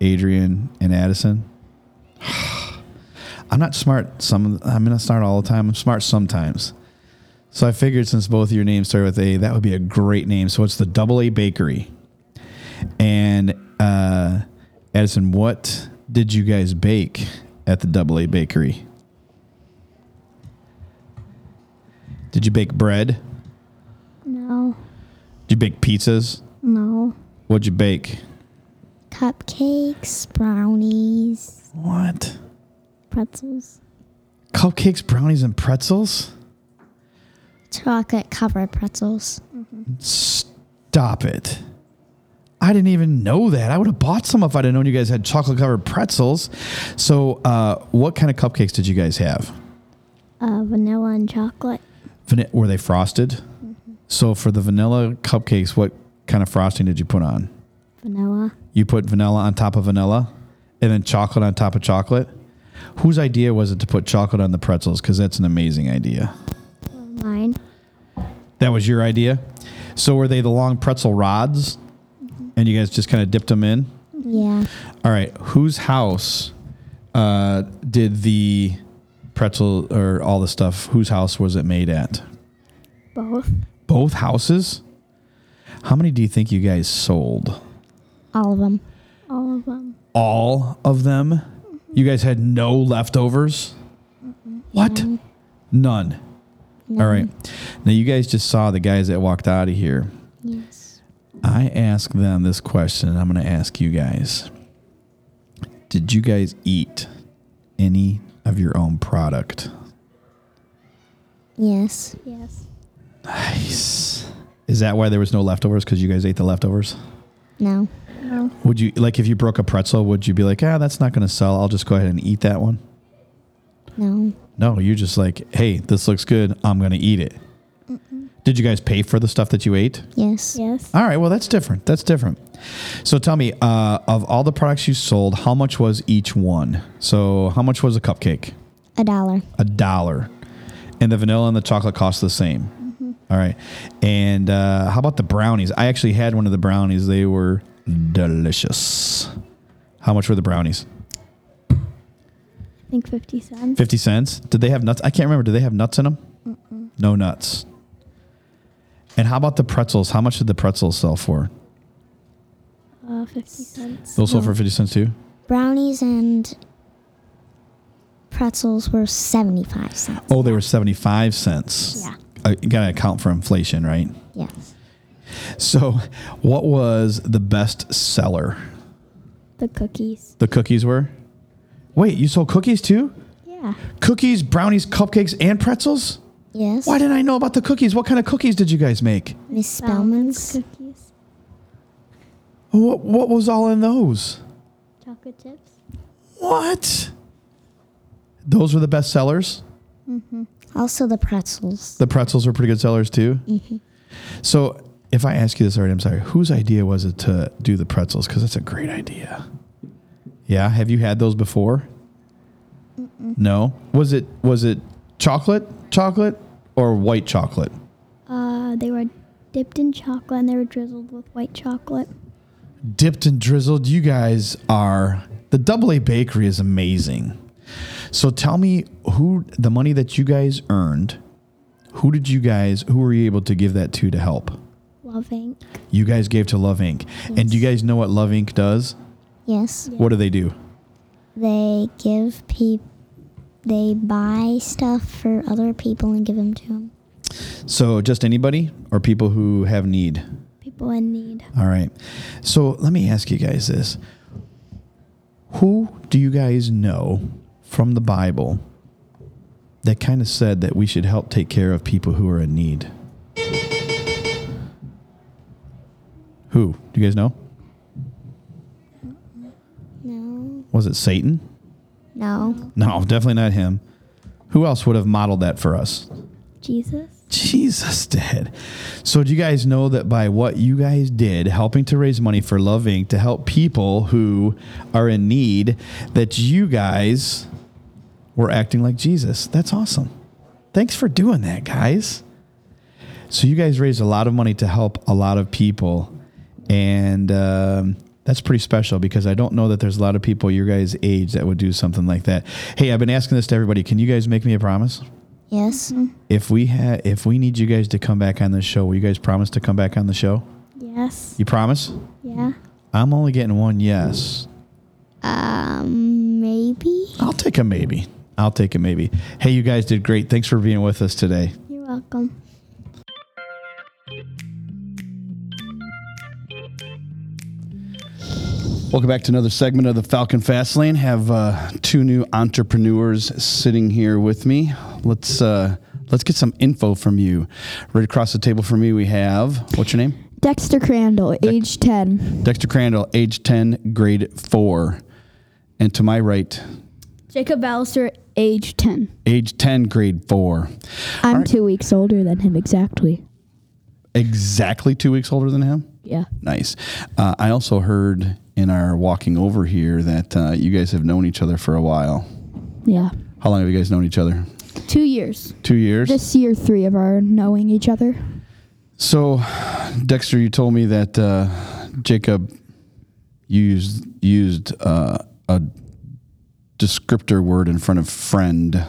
Adrian and Addison. I'm not smart. Some I'm not smart all the time. I'm smart sometimes. So I figured since both of your names start with A, that would be a great name. So it's the Double A Bakery. And uh, Addison, what did you guys bake at the Double A Bakery? Did you bake bread? No. Did you bake pizzas? No. What'd you bake? Cupcakes, brownies, What? pretzels, Cupcakes, brownies, and pretzels? chocolate covered pretzels. Stop it. I didn't even know that. I would have bought some if I'd have known you guys had chocolate covered pretzels. So, uh, what kind of cupcakes did you guys have? Uh, vanilla and chocolate. Were they frosted? So, for the vanilla cupcakes, what kind of frosting did you put on? Vanilla. You put vanilla on top of vanilla and then chocolate on top of chocolate? Whose idea was it to put chocolate on the pretzels? Because that's an amazing idea. Mine. That was your idea. So were they the long pretzel rods, and you guys just kind of dipped them in? Yeah. All right. Whose house uh, did the pretzel or all the stuff? Whose house was it made at? Both. Both houses. How many do you think you guys sold? All of them. All of them. All of them. You guys had no leftovers. What? None. All right. Now you guys just saw the guys that walked out of here. Yes. I asked them this question, and I'm going to ask you guys Did you guys eat any of your own product? Yes. Yes. Nice. Is that why there was no leftovers? Because you guys ate the leftovers? No. No. Would you like if you broke a pretzel? Would you be like, ah, that's not going to sell. I'll just go ahead and eat that one. No. No, you're just like, hey, this looks good. I'm going to eat it. Did you guys pay for the stuff that you ate? Yes. Yes. All right, well, that's different. That's different. So tell me, uh, of all the products you sold, how much was each one? So how much was a cupcake? A dollar. A dollar. And the vanilla and the chocolate cost the same. All right. And uh, how about the brownies? I actually had one of the brownies. They were delicious. How much were the brownies? I think 50 cents. 50 cents. Did they have nuts? I can't remember. Did they have nuts in them? No nuts. And how about the pretzels? How much did the pretzels sell for? Uh, 50 cents. Those sold for 50 cents too? Brownies and pretzels were 75 cents. Oh, they were 75 cents. Yeah. Uh, you got to account for inflation, right? Yes. So, what was the best seller? The cookies. The cookies were? Wait, you sold cookies too? Yeah. Cookies, brownies, cupcakes, and pretzels? Yes. Why didn't I know about the cookies? What kind of cookies did you guys make? Miss Spellman's. cookies. What, what was all in those? Chocolate chips. What? Those were the best sellers? Mm-hmm. Also the pretzels. The pretzels were pretty good sellers too? Mhm. So, if I ask you this already, I'm sorry. Whose idea was it to do the pretzels? Because that's a great idea. Yeah, have you had those before? No. Was it was it chocolate, chocolate, or white chocolate? Uh, they were dipped in chocolate and they were drizzled with white chocolate. dipped and drizzled. You guys are the Double A Bakery is amazing. So tell me who the money that you guys earned. Who did you guys? Who were you able to give that to to help? Love Inc. You guys gave to Love Inc. And do you guys know what Love Inc. does? Yes. What do they do? They give people. They buy stuff for other people and give them to them. So just anybody or people who have need. People in need. All right. So let me ask you guys this. Who do you guys know from the Bible that kind of said that we should help take care of people who are in need? Who? Do you guys know? No. Was it Satan? No. No, definitely not him. Who else would have modeled that for us? Jesus. Jesus did. So, do you guys know that by what you guys did, helping to raise money for Love Inc. to help people who are in need, that you guys were acting like Jesus? That's awesome. Thanks for doing that, guys. So, you guys raised a lot of money to help a lot of people. And um, that's pretty special because I don't know that there's a lot of people your guys' age that would do something like that. Hey, I've been asking this to everybody. Can you guys make me a promise? Yes. if we had if we need you guys to come back on the show, will you guys promise to come back on the show? Yes. You promise? Yeah. I'm only getting one yes. Um. Maybe. I'll take a maybe. I'll take a maybe. Hey, you guys did great. Thanks for being with us today. You're welcome. Welcome back to another segment of the Falcon Fast Lane. Have uh, two new entrepreneurs sitting here with me. Let's uh, let's get some info from you. Right across the table from me, we have what's your name? Dexter Crandall, age 10. Dexter Crandall, age ten, grade four, and to my right, Jacob Ballister, age 10. age ten, grade four. I'm right. two weeks older than him exactly. Exactly two weeks older than him. Yeah. Nice. Uh, I also heard in our walking over here that uh, you guys have known each other for a while. Yeah. How long have you guys known each other? Two years. Two years. This year, three of our knowing each other. So, Dexter, you told me that uh, Jacob used used uh, a descriptor word in front of friend.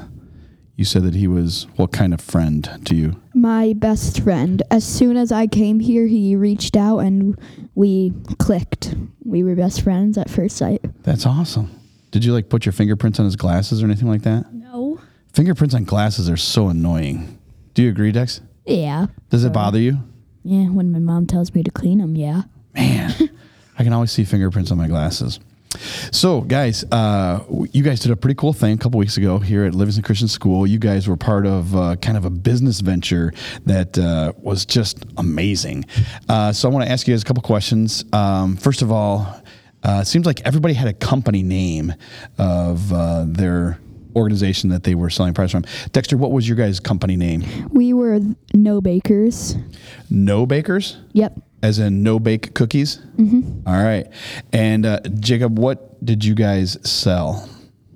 You said that he was what kind of friend to you? My best friend. As soon as I came here, he reached out and we clicked. We were best friends at first sight. That's awesome. Did you like put your fingerprints on his glasses or anything like that? No. Fingerprints on glasses are so annoying. Do you agree, Dex? Yeah. Does it bother you? Yeah, when my mom tells me to clean them, yeah. Man, I can always see fingerprints on my glasses. So, guys, uh, you guys did a pretty cool thing a couple weeks ago here at Livingston Christian School. You guys were part of uh, kind of a business venture that uh, was just amazing. Uh, so, I want to ask you guys a couple questions. Um, first of all, uh, it seems like everybody had a company name of uh, their organization that they were selling products from. Dexter, what was your guys' company name? We were no bakers. No Bakers? Yep. As in no bake cookies? Mm-hmm. All right. And uh, Jacob, what did you guys sell?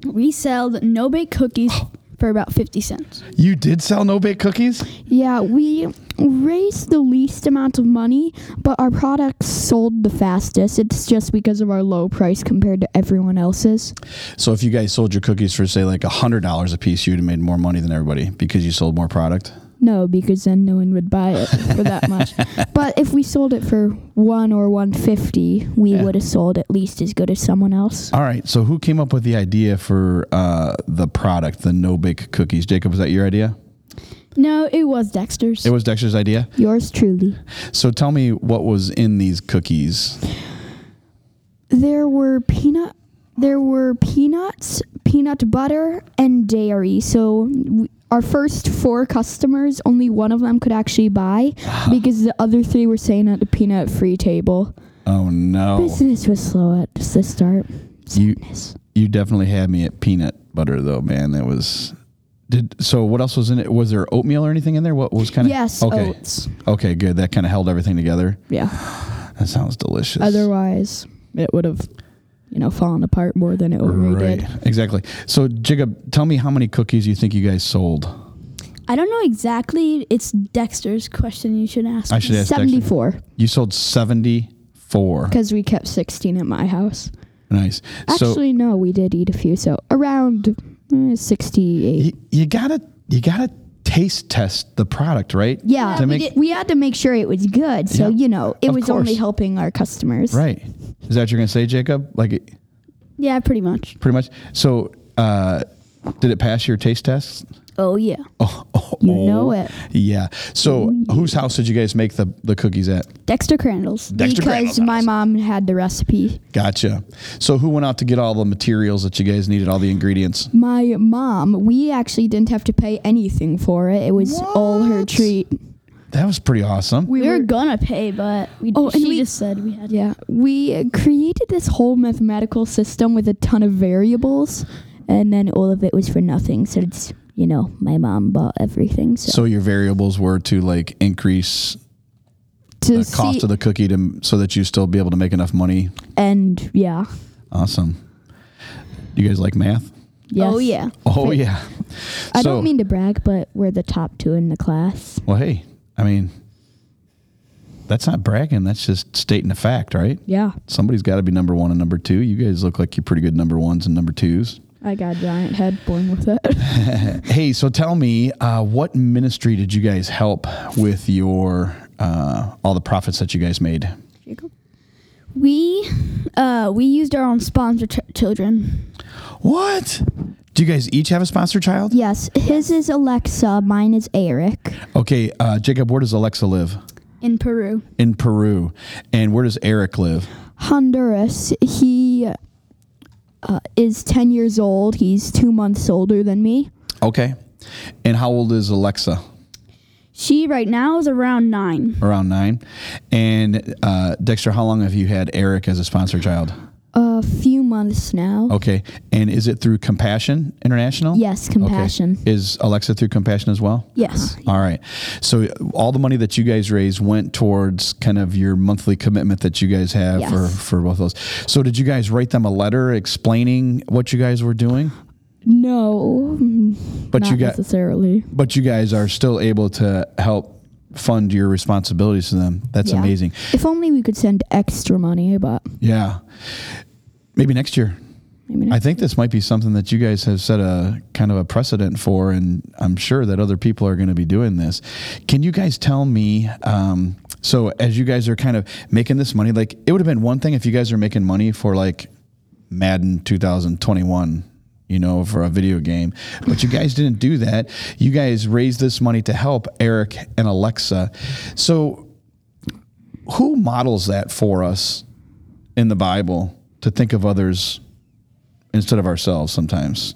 We sell no bake cookies for about 50 cents. You did sell no bake cookies? Yeah, we raised the least amount of money, but our products sold the fastest. It's just because of our low price compared to everyone else's. So if you guys sold your cookies for say like hundred dollars a piece, you'd have made more money than everybody because you sold more product. No, because then no one would buy it for that much. But if we sold it for one or one fifty, we Yeah. would have sold at least as good as someone else. All right. So who came up with the idea for uh, the product, the no bake cookies? Jacob, was that your idea? No, it was Dexter's. It was Dexter's idea. Yours truly. So tell me what was in these cookies. There were peanut. There were peanuts, peanut butter, and dairy. So we, our first four customers, only one of them could actually buy because the other three were staying at the peanut-free table. Oh no! Business was slow at the start. You you definitely had me at peanut butter though, man. That was. Did so? What else was in it? Was there oatmeal or anything in there? What was kind of? Yes, Okay. oats. Okay, good. That kind of held everything together. Yeah. That sounds delicious. Otherwise, it would have, you know, fallen apart more than it already Right. did. Exactly. So Jacob, tell me how many cookies you think you guys sold. I don't know exactly. It's Dexter's question you should ask. I should ask Dexter. Seventy-four, You sold seventy-four. because we kept sixteen at my house. Nice. so Actually, no, we did eat a few. So around uh, sixty-eight. you, you gotta you gotta taste test the product, right? Yeah, To we, make- did- we had to make sure it was good. So Yeah, you know, it was only helping our customers. Right. Is that what you're gonna say, Jacob? Like Yeah, pretty much. pretty much. So uh, did it pass your taste test? Oh, yeah. Oh, oh, You oh. know it. Yeah. So whose house did you guys make the, the cookies at? Dexter Crandall's. Dexter because Crandall's my house. mom had the recipe. Gotcha. So who went out to get all the materials that you guys needed, all the ingredients? My mom, we actually didn't have to pay anything for it. It was all her What? treat. That was pretty awesome. We, were, gonna pay, but we, Oh, and she we- just said we had Yeah, we uh, created this whole mathematical system with a ton of variables, and then all of it was for nothing. So it's you know my mom bought everything. So, So your variables were to like increase to the cost see, of the cookie to so that you still be able to make enough money. and yeah, Awesome. You guys like math? yes. Oh, yeah. Oh yeah. I So- don't mean to brag, but we're the top two in the class. Well, hey, I mean, that's not bragging. That's just stating a fact, right? Yeah, Somebody's got to be number one and number two. You guys look like you're pretty good number ones and number twos. I got a giant head born with it. Hey, so tell me, uh, what ministry did you guys help with your uh, all the profits that you guys made? We uh we used our own sponsor ch- children. What? Do you guys each have a sponsor child? yes, his is Alexa, mine is Eric. Okay, uh, Jacob, where does Alexa live? in Peru. In Peru. And where does Eric live? Honduras. He uh, is 10 years old. He's two months older than me. Okay. And how old is Alexa? She right now is around nine. Around nine. And uh, Dexter, how long have you had Eric as a sponsor child? A few months now. Okay. And is it through Compassion International? Yes, Compassion. Okay. Is Alexa through Compassion as well? Yes. Uh-huh. All right. So all the money that you guys raised went towards kind of your monthly commitment that you guys have Yes. for, for both of those. So did you guys write them a letter explaining what you guys were doing? No, mm, But not you got necessarily. but you guys are still able to help fund your responsibilities to them. That's Yeah. amazing. If only we could send extra money, but Yeah. Maybe next year. maybe not. I think this might be something that you guys have set a kind of a precedent for, and I'm sure that other people are going to be doing this. Can you guys tell me? Um, so, as you guys are kind of making this money, like it would have been one thing if you guys are making money for like Madden 2021, you know, for a video game, but you guys didn't do that. You guys raised this money to help Eric and Alexa. So, who models that for us in the Bible? To think of others instead of ourselves sometimes?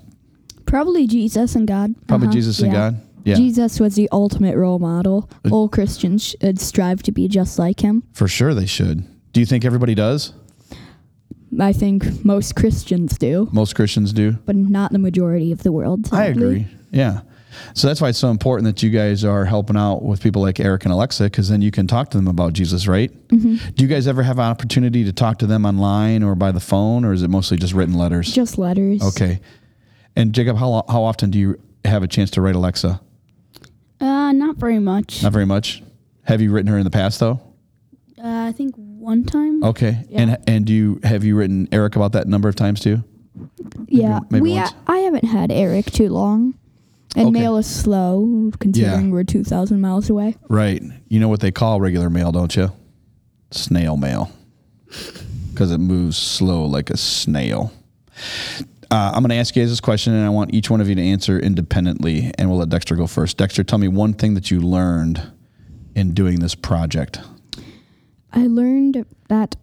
Probably Jesus and God. Probably Uh-huh. Jesus and Yeah. God. Yeah, Jesus was the ultimate role model. Uh, All Christians should strive to be just like him. for sure they should. Do you think everybody does? I think most Christians do, Most Christians do. but not the majority of the world. I agree. Yeah. So that's why it's so important that you guys are helping out with people like Eric and Alexa, because then you can talk to them about Jesus, right? Mm-hmm. Do you guys ever have an opportunity to talk to them online or by the phone, or is it mostly just written letters? Just letters. okay. And Jacob, how how often do you have a chance to write Alexa? Uh, not very much. Not very much. Have you written her in the past though? Uh, I think one time. Okay. And and do you have you written Eric about that number of times too? Yeah, maybe we. once. I haven't had Eric too long, and Okay. mail is slow considering we're two thousand miles away. Right. You know what they call regular mail, don't you? Snail mail. Because it moves slow like a snail. Uh, I'm going to ask you guys this question, and I want each one of you to answer independently. And we'll let Dexter go first. Dexter, tell me one thing that you learned in doing this project. I learned that,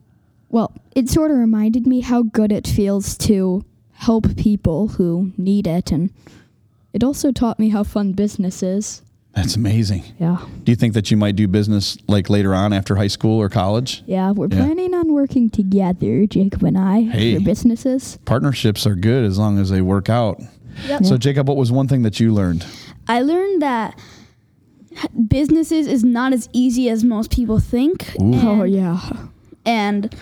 well, it sort of reminded me how good it feels to help people who need it, and it also taught me how fun business is. That's amazing. Yeah, Do you think that you might do business like later on after high school or college? yeah, we're Yeah. planning on working together, Jacob and I, Hey. for businesses. Partnerships are good as long as they work out. Yep. So, Jacob, what was one thing that you learned? I learned that businesses is not as easy as most people think. Ooh. Oh yeah, And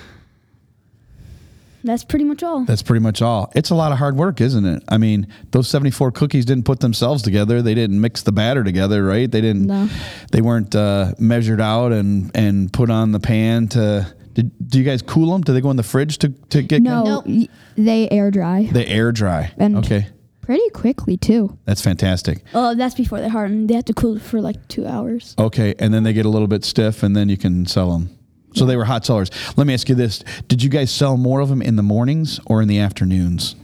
that's pretty much all. That's pretty much all. It's a lot of hard work, isn't it? I mean, those 74 cookies didn't put themselves together. They didn't mix the batter together, right? They didn't No. they weren't uh, measured out and and put on the pan to did, do you guys cool them? Do they go in the fridge to, to get no, Nope. they air dry They air dry. And- okay. pretty quickly too. That's fantastic. Oh, that's before they harden. They have to cool for like two hours. Okay, and then they get a little bit stiff and then you can sell them. So they were hot sellers. Let me ask you this. Did you guys sell more of them in the mornings or in the afternoons?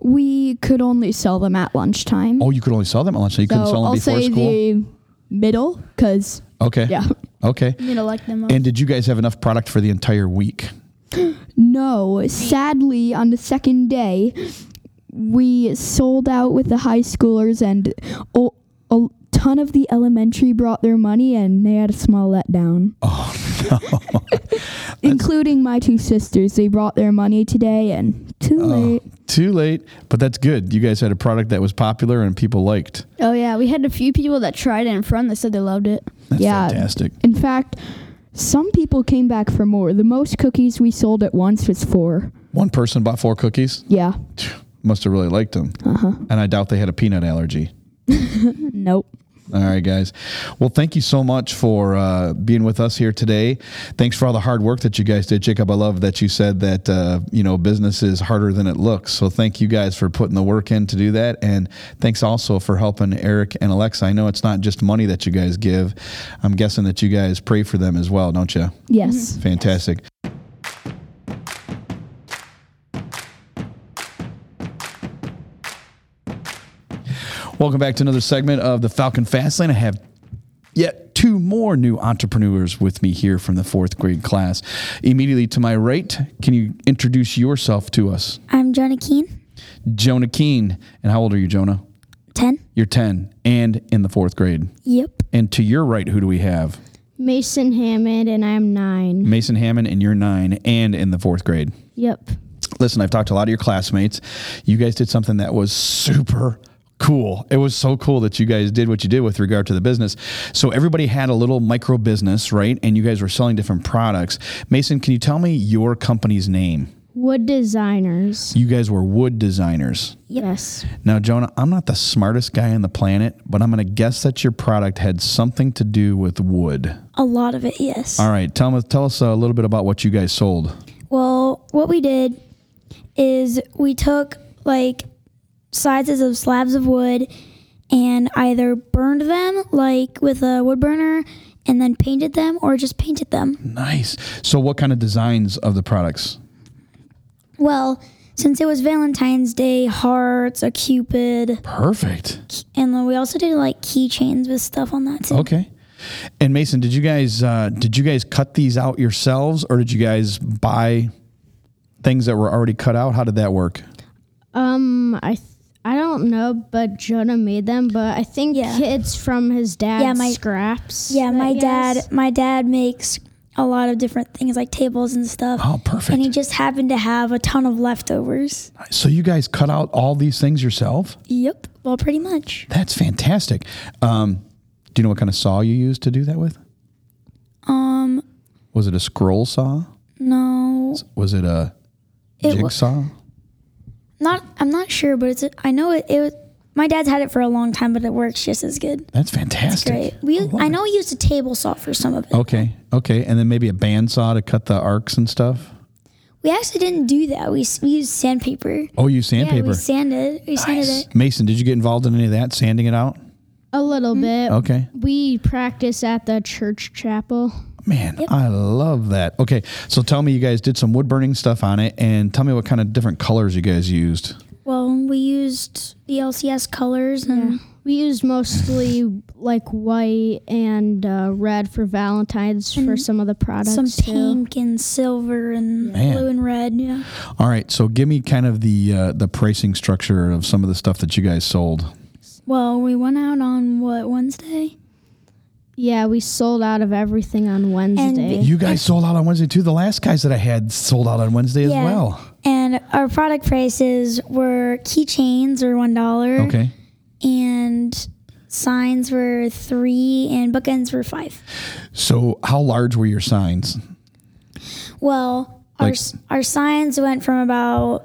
We could only sell them at lunchtime. Oh, you could only sell them at lunch. So you couldn't so sell them I'll before say school? the middle, because okay. yeah. Okay. You know, like them. most. And did you guys have enough product for the entire week? No, sadly, on the second day, we sold out with the high schoolers, and a, a ton of the elementary brought their money, and they had a small letdown. Oh Including my two sisters. They brought their money today, and too Oh, late. too late, but that's good. You guys had a product that was popular and people liked. oh yeah, we had a few people that tried it in front. They said they loved it. That's Yeah. fantastic. In fact, some people came back for more. The most cookies we sold at once was four. One person bought four cookies. Yeah. Must have really liked them. Uh huh. And I doubt they had a peanut allergy. Nope. All right, guys. Well, thank you so much for uh, being with us here today. Thanks for all the hard work that you guys did, Jacob. I love that you said that uh, you know business is harder than it looks. So thank you guys for putting the work in to do that, and thanks also for helping Eric and Alexa. I know it's not just money that you guys give. I'm guessing that you guys pray for them as well, don't you? Yes. Fantastic. Welcome back to another segment of the Falcon Fastlane. I have yet two more new entrepreneurs with me here from the fourth grade class. Immediately to my right, can you introduce yourself to us? I'm Jonah Keene, Jonah Keene. And how old are you, Jonah? 10. You're 10 and in the fourth grade. Yep. And to your right, who do we have? Mason Hammond, and I'm nine. Mason Hammond, and you're nine and in the fourth grade. Yep. listen, I've talked to a lot of your classmates. You guys did something that was super cool. It was so cool that you guys did what you did with regard to the business. So everybody had a little micro business, right? And you guys were selling different products. Mason, can you tell me your company's name? Wood designers. You guys were wood designers. Yes. Now, Jonah, I'm not the smartest guy on the planet, but I'm going to guess that your product had something to do with wood. A lot of it, yes. All right, tell, me, tell us a little bit about what you guys sold. Well, what we did is we took like sizes of slabs of wood and either burned them like with a wood burner and then painted them or just painted them. Nice. So, what kind of designs of the products? Well, since it was Valentine's Day, hearts, a cupid, Perfect. and then we also did like keychains with stuff on that too. Okay. And Mason, did you guys uh, did you guys cut these out yourselves, or did you guys buy things that were already cut out? How did that work? Um, I th- I don't know, but Jonah made them. But I think Yeah. it's from his dad's Yeah, my- scraps. Yeah, my dad my dad makes a lot of different things like tables and stuff. Oh, perfect. And he just happened to have a ton of leftovers. So you guys cut out all these things yourself? Yep. Well, pretty much. That's fantastic. Um, do you know what kind of saw you used to do that with? Um, Was it a scroll saw? no. Was it a It wa- jigsaw? Not I'm not sure, but it's a, I know it it was my dad's had it for a long time, but it works just as good. That's fantastic. Great. We love I know we used a table saw for some of it. Okay, okay, and then maybe a bandsaw to cut the arcs and stuff. We actually didn't do that. We we used sandpaper. Oh, you sandpaper. Yeah, we sanded. We sanded Nice. it. Mason, did you get involved in any of that, sanding it out? a little mm. bit. Okay. We practice at the church chapel. Man, I love that. Okay, so tell me you guys did some wood burning stuff on it, and tell me what kind of different colors you guys used. Well, we used the LCS colors and We used mostly like white and uh, red for Valentine's for some of the products. some too. pink and silver and Man. blue and red. Yeah. All right, so give me kind of the uh, the pricing structure of some of the stuff that you guys sold. Well, we went out on what Wednesday? Yeah, we sold out of everything on Wednesday. You guys sold out on Wednesday too. The last guys that I had sold out on Wednesday as Yeah. well. And our product prices were keychains were one dollar. Okay. And signs were three and bookends were five. So how large were your signs? Well, our Like- s our signs went from about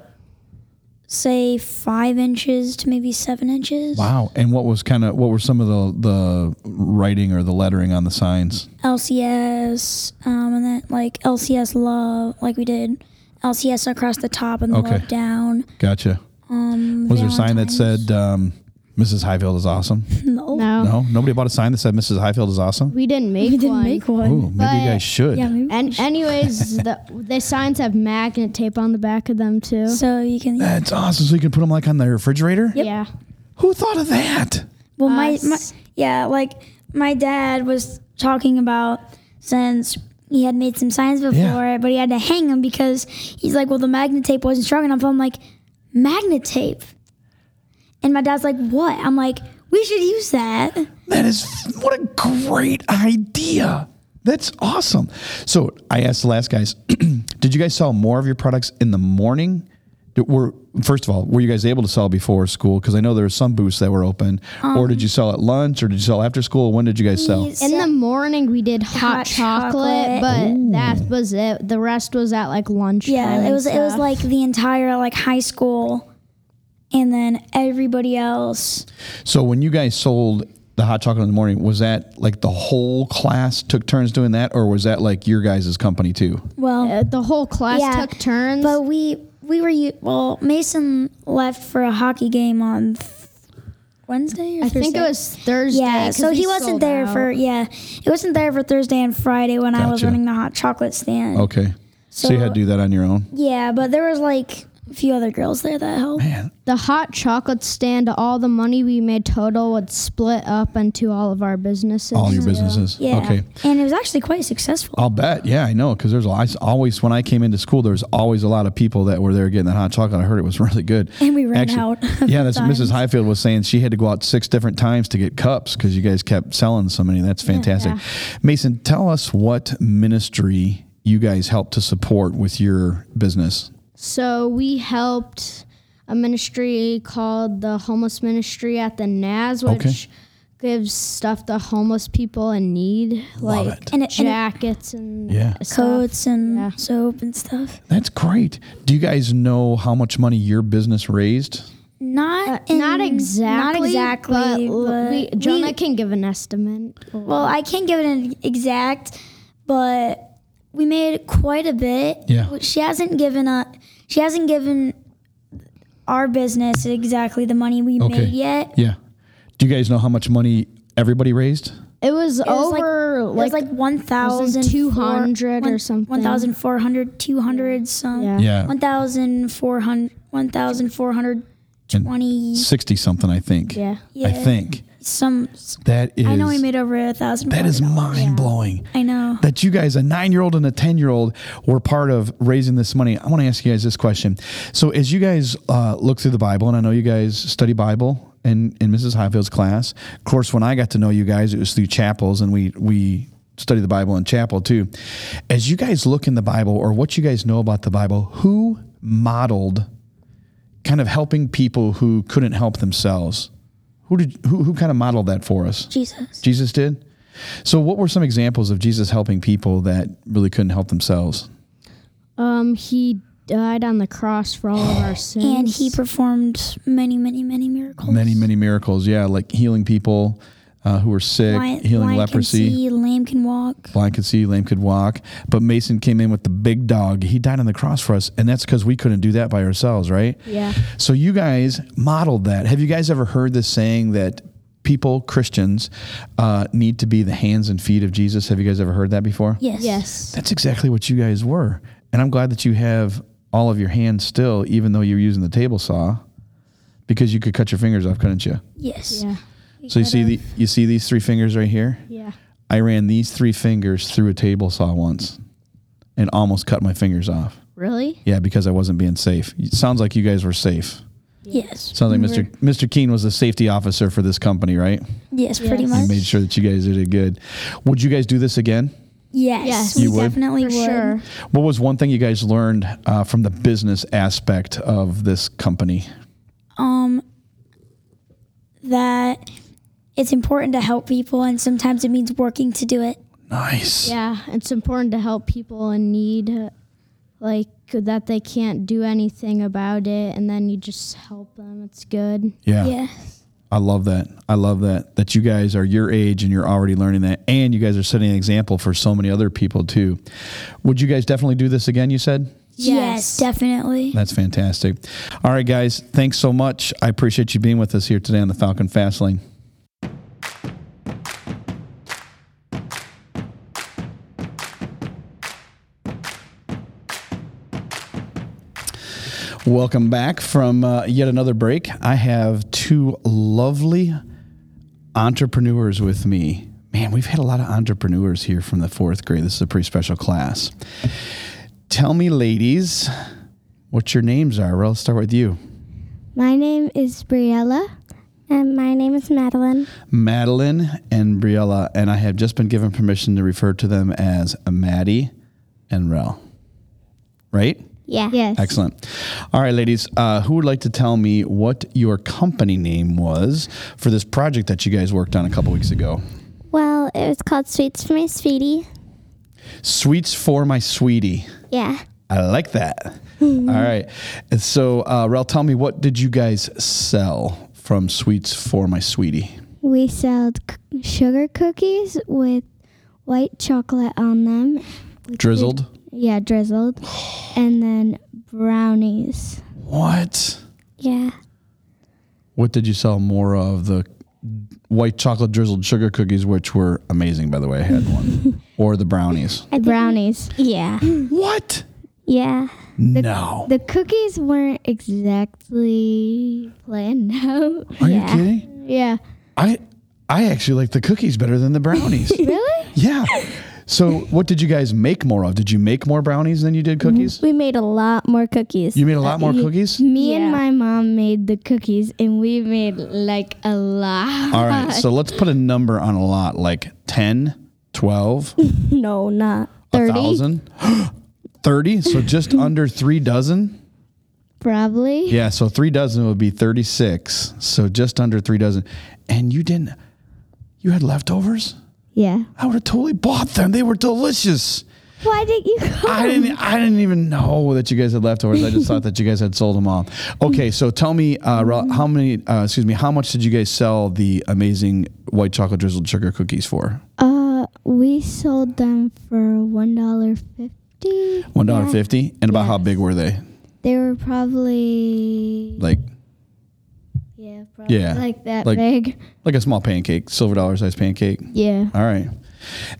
say five inches to maybe seven inches. Wow. And what was kind of what were some of the the writing or the lettering on the signs? LCS, um, and then like LCS love, like we did LCS across the top and the Okay. love down. Gotcha. Um, Was there a sign that said um, Mrs. Highfield is awesome? no? no, No, nobody bought a sign that said Mrs. Highfield is awesome. we didn't make We didn't one. make one. Ooh, maybe you guys should. Yeah, maybe. And anyways, the the signs have magnet tape on the back of them too. so you can. That's awesome. So you can put them like on the refrigerator. Yeah. Who thought of that? Well, my, my yeah, like my dad was talking about since he had made some signs before, Yeah. but he had to hang them because he's like, well, the magnet tape wasn't strong enough. I'm like, magnet tape, and my dad's like, what? I'm like, we should use that. That is what a great idea. That's awesome. So I asked the last guys, did you guys sell more of your products in the morning? Did- Were first of all, were you guys able to sell before school? Because I know there were some booths that were open. or did um, you sell at lunch, or did you sell after school? When did you guys sell? In the morning, we did hot, Hot chocolate, chocolate. but that was it. The rest was at like lunch. Yeah, it was it was like the entire like high school, and then everybody else. So when you guys sold the hot chocolate in the morning, was that like the whole class took turns doing that, or was that like your guys' company too? Well, Uh, the whole class Yeah, took turns. But we we were u- well. Mason left for a hockey game on th- Wednesday. Or Thursday. I think it was Thursday. Yeah, 'cause so we he wasn't there out. for yeah. It wasn't there for Thursday and Friday when I was running the hot chocolate stand. Okay. So, you had to do that on your own. Yeah, but there was like a few other girls there that helped. Man, the hot chocolate stand. All the money we made total would split up into all of our businesses. all your businesses. Yeah, Okay. and it was actually quite successful. I'll bet. Yeah, I know. Because there's a- I s- always when I came into school, there was always a lot of people that were there getting that hot chocolate. I heard it was really good. And we ran out Yeah, that's what Mrs. Highfield was saying. She had to go out six different times to get cups because you guys kept selling so many. That's fantastic. Mason, tell us what ministry you guys help to support with your business. So we helped a ministry called the Homeless Ministry at the NAS, which Okay. gives stuff to homeless people in need, like it. And it- and it- jackets and Yeah. stuff. Coats and Yeah. soap and stuff. That's great. Do you guys know how much money your business raised? Not Uh, not exactly. Not exactly. But, but we, Jonah we- can give an estimate. Well, I can't give it an exact, but we made quite a bit. Yeah. She hasn't given a she hasn't given our business exactly the money we Okay. made yet. Yeah. Do you guys know how much money everybody raised? It was It was like- over It was like 1,000 200 or something. 1,400, 200 some. Yeah. Yeah. 1,400, 1,420. Sixty something, I think. Yeah. I think. Some. That is I know we made over a thousand. that is mind blowing. I know. that you guys, a nine year old and a 10 year old, were part of raising this money. I want to ask you guys this question. So, as you guys uh, look through the Bible, and I know you guys study Bible in, in Mrs. Highfield's class, of course, when I got to know you guys, it was through chapels, and we, we study the Bible in chapel too. As you guys look in the Bible, or what you guys know about the Bible, who modeled kind of helping people who couldn't help themselves? Who did who, who kind of modeled that for us? Jesus. Jesus did. So, what were some examples of Jesus helping people that really couldn't help themselves? Um, he died on the cross for all of our sins. And he performed many, many, many miracles. Many, many miracles. Yeah, like healing people uh, who were sick, Blind, healing blind leprosy. Can see, lame can walk. Blind can see, lame could walk. But Mason came in with the big dog. He died on the cross for us, and that's because we couldn't do that by ourselves, right? Yeah. So you guys modeled that. Have you guys ever heard this saying that people, Christians, uh, need to be the hands and feet of Jesus? Have you guys ever heard that before? Yes. Yes. That's exactly what you guys were. And I'm glad that you have all of your hands still, even though you're using the table saw, because you could cut your fingers off, couldn't you? Yes. Yeah. So you see the you see these three fingers right here? Yeah. I ran these three fingers through a table saw once and almost cut my fingers off. Really? Yeah, because I wasn't being safe. It sounds like you guys were safe. Yes. Sounds like Mr. Mr. Keen was the safety officer for this company, right? Yes, pretty Yes. much. He made sure that you guys did it good. Would you guys do this again? Yes. Yes. We You would? definitely For would. sure. What was one thing you guys learned uh, from the business aspect of this company? Um, that it's important to help people, and sometimes it means working to do it. Nice. Yeah. It's important to help people in need, like that they can't do anything about it, and then you just help them. It's good. Yeah. Yes. I love that. I love that. That you guys are your age and you're already learning that. And you guys are setting an example for so many other people too. Would you guys definitely do this again, you said? Yes, definitely. That's fantastic. All right, guys. Thanks so much. I appreciate you being with us here today on the Falcon Fast Welcome back from uh, yet another break. I have two lovely entrepreneurs with me. Man, we've had a lot of entrepreneurs here from the fourth grade. This is a pretty special class. Tell me, ladies, what your names are. Well, let's start with you. My name is Briella. And my name is Madeline. Madeline and Briella, and I have just been given permission to refer to them as Maddie and Rel. Right? Yeah. Yes. Excellent. All right, ladies, uh, who would like to tell me what your company name was for this project that you guys worked on a couple weeks ago? Well, it was called Sweets for My Sweetie. Sweets for my sweetie. Yeah. I like that. All right. And so, uh, Rel, tell me, what did you guys sell from Sweets for my sweetie? We sold c- sugar cookies with white chocolate on them. Drizzled? Yeah, drizzled. and then brownies. What? Yeah. What did you sell more of? The white chocolate drizzled sugar cookies, which were amazing, by the way. I had one. or the brownies. brownies. Yeah. What? Yeah. no. The cookies weren't exactly planned out. Are yeah. you kidding? Yeah. I I actually like the cookies better than the brownies. Really? yeah. So, what did you guys make more of? Did you make more brownies than you did cookies? We made a lot more cookies. You made a lot uh, more cookies? Me Yeah. and my mom made the cookies, and we made like a lot. All right. So, let's put a number on a lot like 10, 12, no, not a 30. 1,000, 30. So, just under three dozen. Probably. Yeah. So, three dozen would be 36. So, just under three dozen. And you didn't, you had leftovers? Yeah. I would have totally bought them. They were delicious. Why didn't you come? I didn't. I didn't even know that you guys had leftovers. I just thought that you guys had sold them all. Okay, so tell me, uh, Ra- how many? Uh, excuse me. How much did you guys sell the amazing white chocolate drizzled sugar cookies for? Uh, we sold them for one dollar fifty. One dollar fifty. And about how big were they? They were probably Like, yeah, probably yeah, like that like- big. like a small pancake, silver dollar size pancake. Yeah. All right.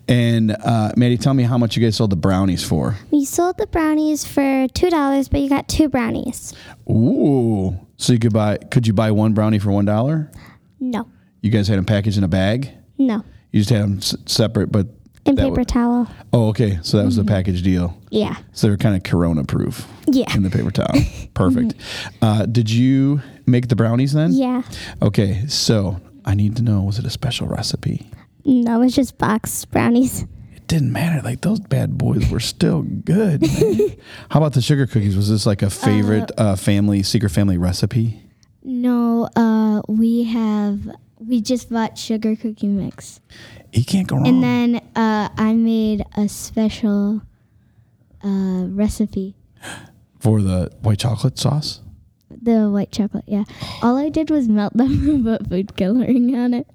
And uh, Maddie, tell me how much you guys sold the brownies for? We sold the brownies for two dollars, but you got two brownies. Ooh. So you could buy? Could you buy one brownie for one dollar? No. You guys had them packaged in a bag. No, You just had them s- separate, but in that paper towel. oh, okay. So that was the package deal. Yeah. So they were kind of Corona proof. Yeah. In the paper towel. Perfect. Uh, did you make the brownies then? Yeah. Okay. So I need to know: was it a special recipe? No, it was just box brownies. It didn't matter. Like those bad boys were still good. How about the sugar cookies? Was this like a favorite uh, family secret family recipe? No, uh, we have we just bought sugar cookie mix, You can't go wrong. and then uh, I made a special uh, recipe. for the white chocolate sauce. The white chocolate, yeah. All I did was melt them and put food coloring on it.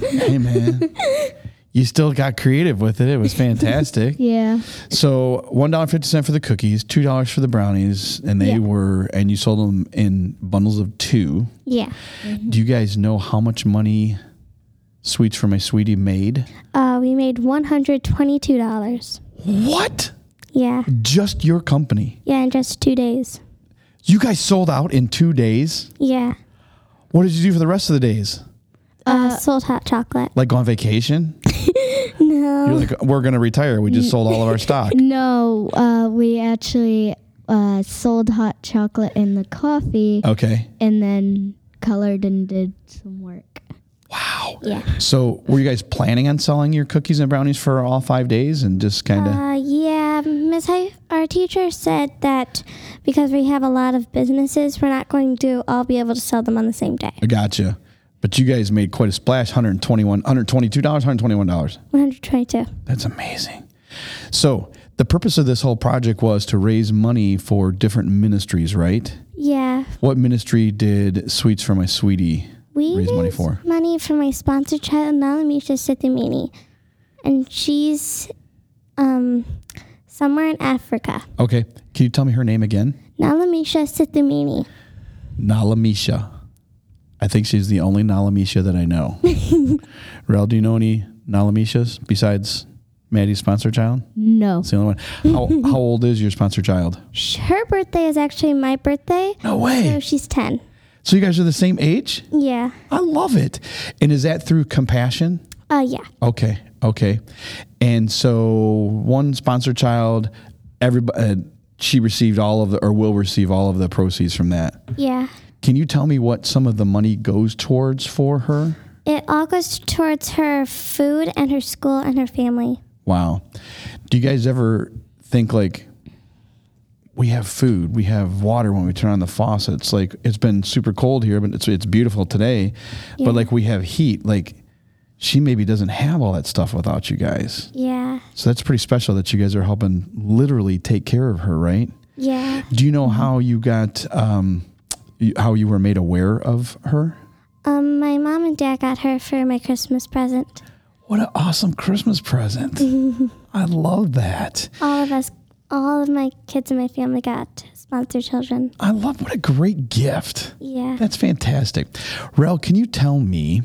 Hey man, you still got creative with it. It was fantastic. Yeah. So one dollar fifty cent for the cookies, two dollars for the brownies, and they Yeah. were and you sold them in bundles of two. Yeah. Do you guys know how much money Sweets for My Sweetie made? Uh, we made one hundred twenty-two dollars. What? Yeah. Just your company? Yeah, in just two days. You guys sold out in two days. Yeah. What did you do for the rest of the days? Uh, sold hot chocolate. Like go on vacation? No. You're like, we're gonna retire. We just sold all of our stock. No, uh, we actually uh, sold hot chocolate in the coffee Okay. and then colored and did some work. Wow. Yeah. So were you guys planning on selling your cookies and brownies for all five days and just kind of? Uh, yeah, Miss Hi- our teacher said that because we have a lot of businesses, we're not going to all be able to sell them on the same day. I gotcha. But you guys made quite a splash 121 $122, $121. 122. That's amazing. So the purpose of this whole project was to raise money for different ministries, right? Yeah. What ministry did Sweets for My Sweetie We raise money for? money for my sponsor child, Nalamisha Sitamini. And she's um, somewhere in Africa. Okay. Can you tell me her name again? Nalamisha Sitamini. Nalamisha. I think she's the only Nalamisha that I know. Rel, do you know any Nalamishas besides Maddie's sponsor child? No. It's the only one. How, how old is your sponsor child? Her birthday is actually my birthday. No way. So she's 10. So you guys are the same age? Yeah. I love it. And is that through compassion? Uh, yeah. Okay. Okay. And so one sponsor child, everybody, uh, she received all of the, or will receive all of the proceeds from that. Yeah. Can you tell me what some of the money goes towards for her? It all goes towards her food and her school and her family. Wow. Do you guys ever think like we have food, we have water when we turn on the faucets. Like it's been super cold here, but it's it's beautiful today. Yeah. But like we have heat. Like she maybe doesn't have all that stuff without you guys. Yeah. So that's pretty special that you guys are helping literally take care of her, right? Yeah. Do you know how you got um how you were made aware of her? Um, my mom and dad got her for my Christmas present. What an awesome Christmas present. I love that. All of us, all of my kids in my family got sponsor children. I love what a great gift. Yeah. That's fantastic. Rel, can you tell me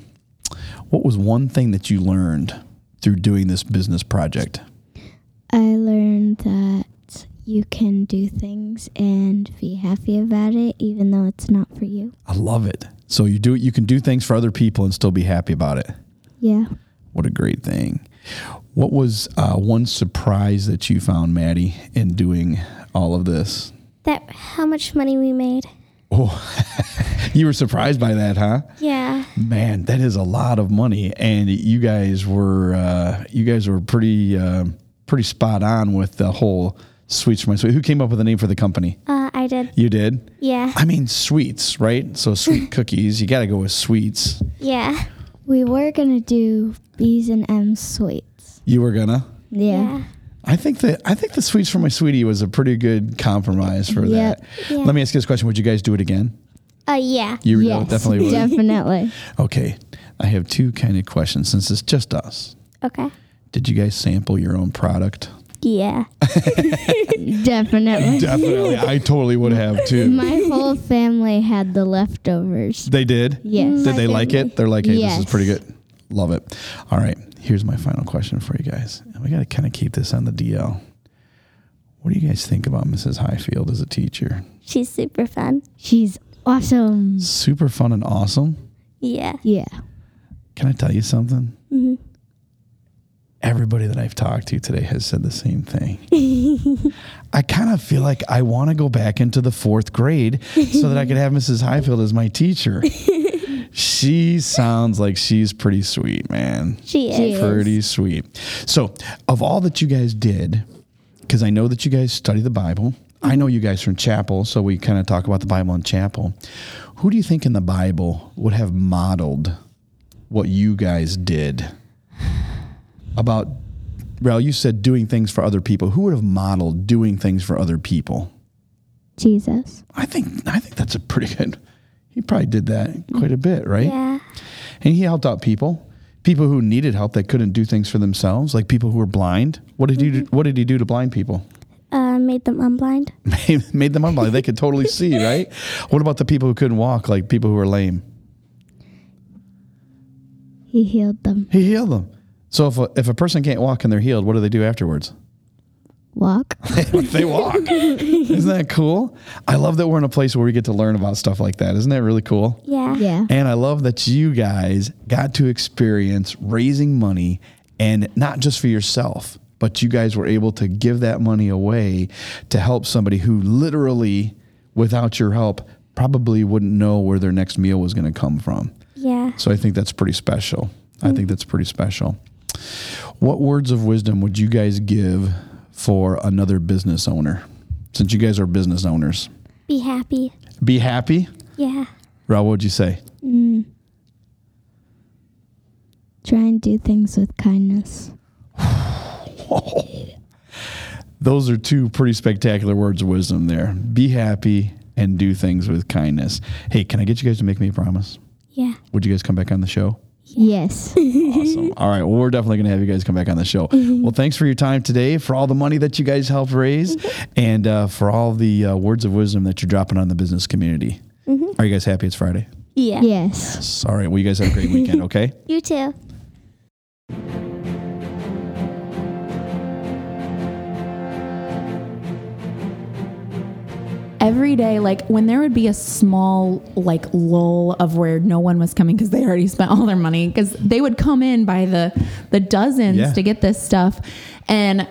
what was one thing that you learned through doing this business project? I learned that you can do things and be happy about it, even though it's not for you. I love it. So you do it you can do things for other people and still be happy about it. Yeah. What a great thing. What was uh, one surprise that you found, Maddie, in doing all of this? That how much money we made. Oh, you were surprised by that, huh? Yeah. Man, that is a lot of money, and you guys were uh, you guys were pretty uh, pretty spot on with the whole sweets for my sweet. Who came up with the name for the company? Uh, I did. You did. Yeah. I mean, sweets, right? So sweet cookies. You got to go with sweets. Yeah. We were going to do B's and M's sweets. You were gonna. Yeah. I think that I think the sweets for my sweetie was a pretty good compromise for Yep. that. Yeah. Let me ask you this question: Would you guys do it again? Uh, yeah. You yes, definitely would. Definitely. Okay, I have two kind of questions since it's just us. Okay. Did you guys sample your own product? Yeah. definitely. Definitely, I totally would have too. My whole family had the leftovers. They did. Yes. Did they like it? They're like, hey, this is pretty good. Love it. All right. Here's my final question for you guys. And we got to kind of keep this on the DL. What do you guys think about Mrs. Highfield as a teacher? She's super fun. She's awesome. Super fun and awesome. Yeah. Yeah. Can I tell you something? Mm-hmm. Everybody that I've talked to today has said the same thing. I kind of feel like I want to go back into the fourth grade so that I could have Mrs. Highfield as my teacher. she sounds like she's pretty sweet, man. She is. Pretty sweet. So, of all that you guys did, because I know that you guys study the Bible, I know you guys from chapel, so we kind of talk about the Bible in chapel. Who do you think in the Bible would have modeled what you guys did about? Well, you said doing things for other people. Who would have modeled doing things for other people? Jesus. I think I think that's a pretty good. He probably did that quite a bit, right? Yeah. And he helped out people, people who needed help that couldn't do things for themselves, like people who were blind. What did he do, What did he do to blind people? Uh, made them unblind. Made, made them unblind. They could totally see, right? What about the people who couldn't walk, like people who were lame? He healed them. He healed them. So if a, if a person can't walk and they're healed, what do they do afterwards? Walk. they walk. Isn't that cool? I love that we're in a place where we get to learn about stuff like that. Isn't that really cool? Yeah. Yeah. And I love that you guys got to experience raising money and not just for yourself, but you guys were able to give that money away to help somebody who literally, without your help, probably wouldn't know where their next meal was going to come from. Yeah. So I think that's pretty special. I think mm. that's pretty special. What words of wisdom would you guys give for another business owner? Since you guys are business owners, Be happy. be happy. Yeah. Rob, what would you say? Mm. Try and do things with kindness. Those are two pretty spectacular words of wisdom there. Be happy and do things with kindness. Hey, can I get you guys to make me a promise? Yeah. Would you guys come back on the show? Yes. Awesome. All right. Well, we're definitely going to have you guys come back on the show. Well, thanks for your time today, for all the money that you guys helped raise, and uh, for all the uh, words of wisdom that you're dropping on the business community. Are you guys happy it's Friday? Yeah. Yes. Yes. All right. Well, you guys have a great weekend, okay? You too. Every day like when there would be a small like lull of where no one was coming because they already spent all their money because they would come in by the the dozens Yeah. to get this stuff and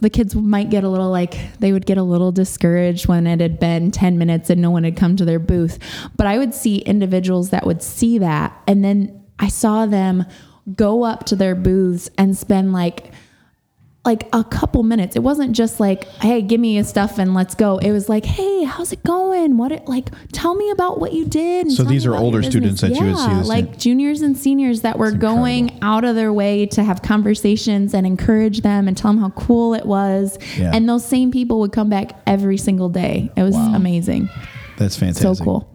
the kids might get a little like they would get a little discouraged when it had been 10 minutes and no one had come to their booth but i would see individuals that would see that and then i saw them go up to their booths and spend like like a couple minutes. It wasn't just like, "Hey, give me your stuff and let's go." It was like, "Hey, how's it going? What it like? Tell me about what you did." So these are older students business." that you would see Yeah, this like juniors and seniors that were going out of their way to have conversations and encourage them and tell them how cool it was. Yeah. And those same people would come back every single day. It was Wow. amazing. That's fantastic. So cool.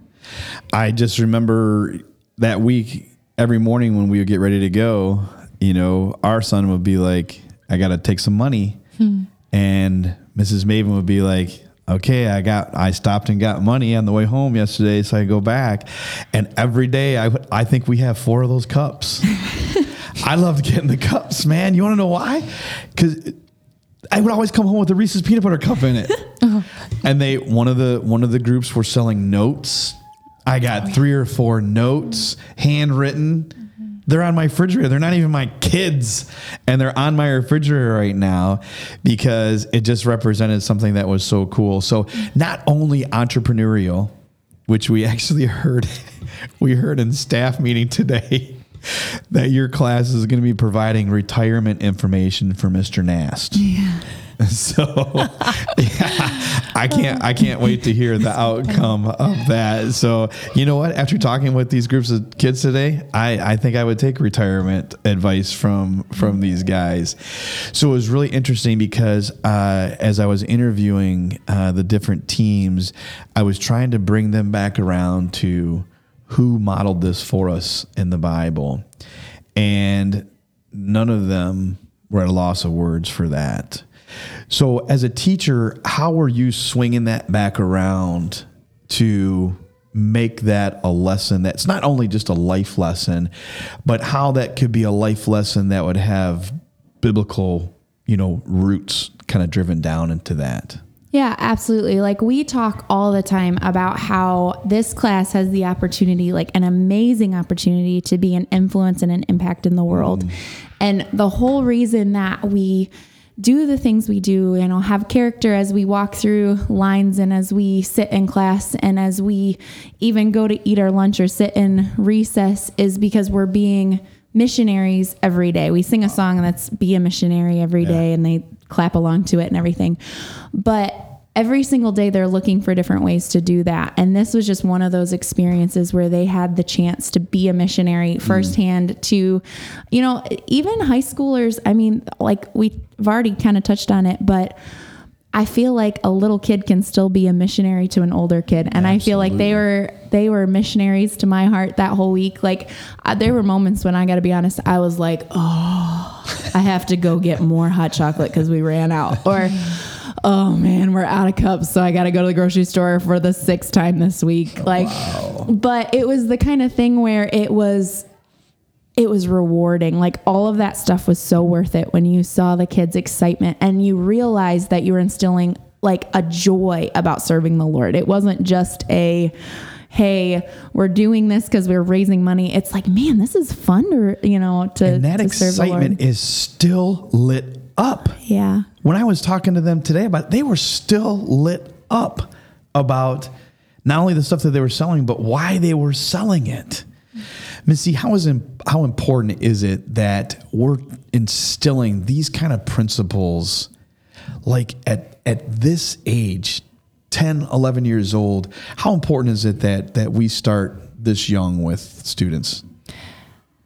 I just remember that week, every morning when we would get ready to go, you know, our son would be like, I got to take some money. And Mrs. Maven would be like, okay, I got, I stopped and got money on the way home yesterday. So I go back. And every day, I, I think we have four of those cups. I loved getting the cups, man. You want to know why? Because I would always come home with a Reese's peanut butter cup in it. Uh-huh. And they one of the one of the groups were selling notes. I got oh, three or four notes handwritten. They're on my refrigerator. They're not even my kids, and they're on my refrigerator right now because it just represented something that was so cool. So not only entrepreneurial, which we actually heard we heard in staff meeting today that your class is going to be providing retirement information for Mr. Nast. Yeah. So yeah, I can't I can't wait to hear the outcome of that. So you know what? After talking with these groups of kids today, I, I think I would take retirement advice from from these guys. So it was really interesting because uh, as I was interviewing uh, the different teams, I was trying to bring them back around to who modeled this for us in the Bible, and none of them were at a loss of words for that. So, as a teacher, how are you swinging that back around to make that a lesson that's not only just a life lesson, but how that could be a life lesson that would have biblical, you know, roots kind of driven down into that? Yeah, absolutely. Like we talk all the time about how this class has the opportunity, like an amazing opportunity to be an influence and an impact in the world. Mm-hmm. And the whole reason that we do the things we do and I'll have character as we walk through lines and as we sit in class and as we even go to eat our lunch or sit in recess is because we're being missionaries every day. We sing a song that's be a missionary every day and they clap along to it and everything. But every single day they're looking for different ways to do that. And this was just one of those experiences where they had the chance to be a missionary firsthand to, you know, even high schoolers. I mean, like we've already kind of touched on it, but I feel like a little kid can still be a missionary to an older kid, and I feel like they were they were missionaries to my heart that whole week. Like uh, there were moments when I got to be honest, I was like, oh, I have to go get more hot chocolate because we ran out, or oh man, we're out of cups, so I got to go to the grocery store for the sixth time this week. Like, but it was the kind of thing where it was it was rewarding. Like all of that stuff was so worth it when you saw the kids' excitement and you realized that you were instilling like a joy about serving the Lord. It wasn't just a hey, we're doing this because we're raising money. It's like, man, this is fun to you know to, And that to serve the Lord. excitement is still lit up. Yeah. When I was talking to them today about, they were still lit up about not only the stuff that they were selling, but why they were selling it. Missy, how is how important is it that we're instilling these kind of principles like at at this age 10 11 years old how important is it that that we start this young with students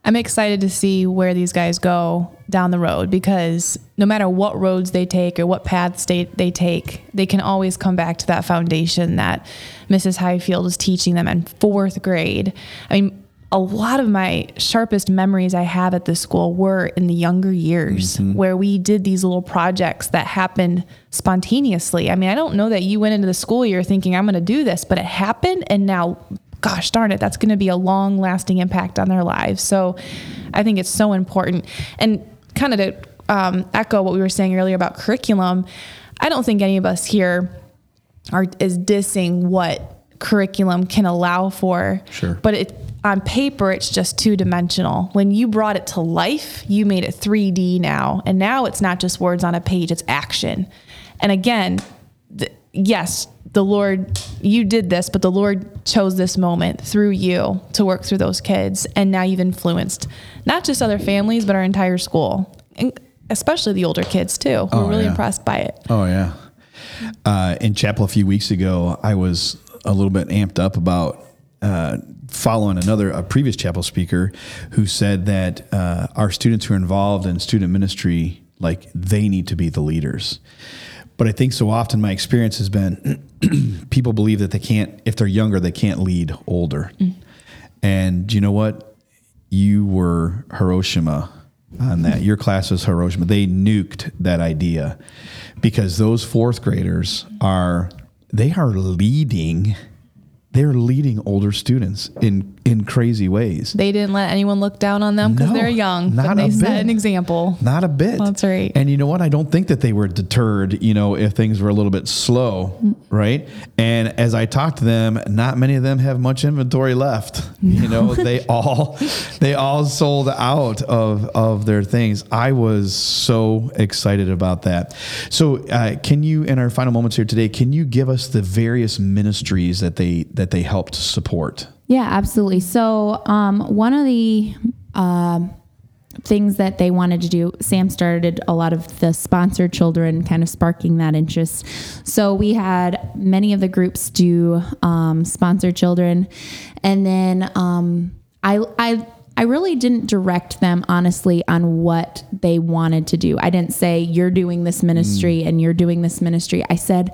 I'm excited to see where these guys go down the road because no matter what roads they take or what paths they, they take, they can always come back to that foundation that Mrs. Highfield is teaching them in fourth grade. I mean, a lot of my sharpest memories I have at this school were in the younger years mm-hmm. where we did these little projects that happened spontaneously. I mean, I don't know that you went into the school year thinking, I'm going to do this, but it happened. And now gosh darn it, that's going to be a long lasting impact on their lives. So I think it's so important. And kind of to um, echo what we were saying earlier about curriculum, I don't think any of us here are is dissing what curriculum can allow for. Sure. But it on paper it's just two dimensional. When you brought it to life, you made it 3D now. And now it's not just words on a page, it's action. And again, th- yes, the Lord, you did this, but the Lord chose this moment through you to work through those kids. And now you've influenced not just other families, but our entire school, and especially the older kids too. We're Oh, really yeah. impressed by it. Oh yeah. Uh, in chapel a few weeks ago, I was a little bit amped up about uh, following another a previous chapel speaker who said that uh, our students who are involved in student ministry, like they need to be the leaders. But I think so often my experience has been people believe that they can't, if they're younger, they can't lead older. Mm. And you know what? You were Hiroshima on that. Your class was Hiroshima. They nuked that idea because those fourth graders are they are leading they're leading older students in in crazy ways. They didn't let anyone look down on them because No, they're young. not but they a set bit. an example. Not a bit. That's right. And you know what? I don't think that they were deterred, you know, if things were a little bit slow, right? And as I talked to them, not many of them have much inventory left. You know, they all they all sold out of of their things. I was so excited about that. So, uh, can you in our final moments here today, can you give us the various ministries that they that they helped support? Yeah, absolutely. So, um, one of the um things that they wanted to do, Sam started a lot of the sponsored children, kind of sparking that interest. So, we had many of the groups do um, sponsored children, and then um, I, I, I really didn't direct them honestly on what they wanted to do. I didn't say you're doing this ministry and you're doing this ministry. I said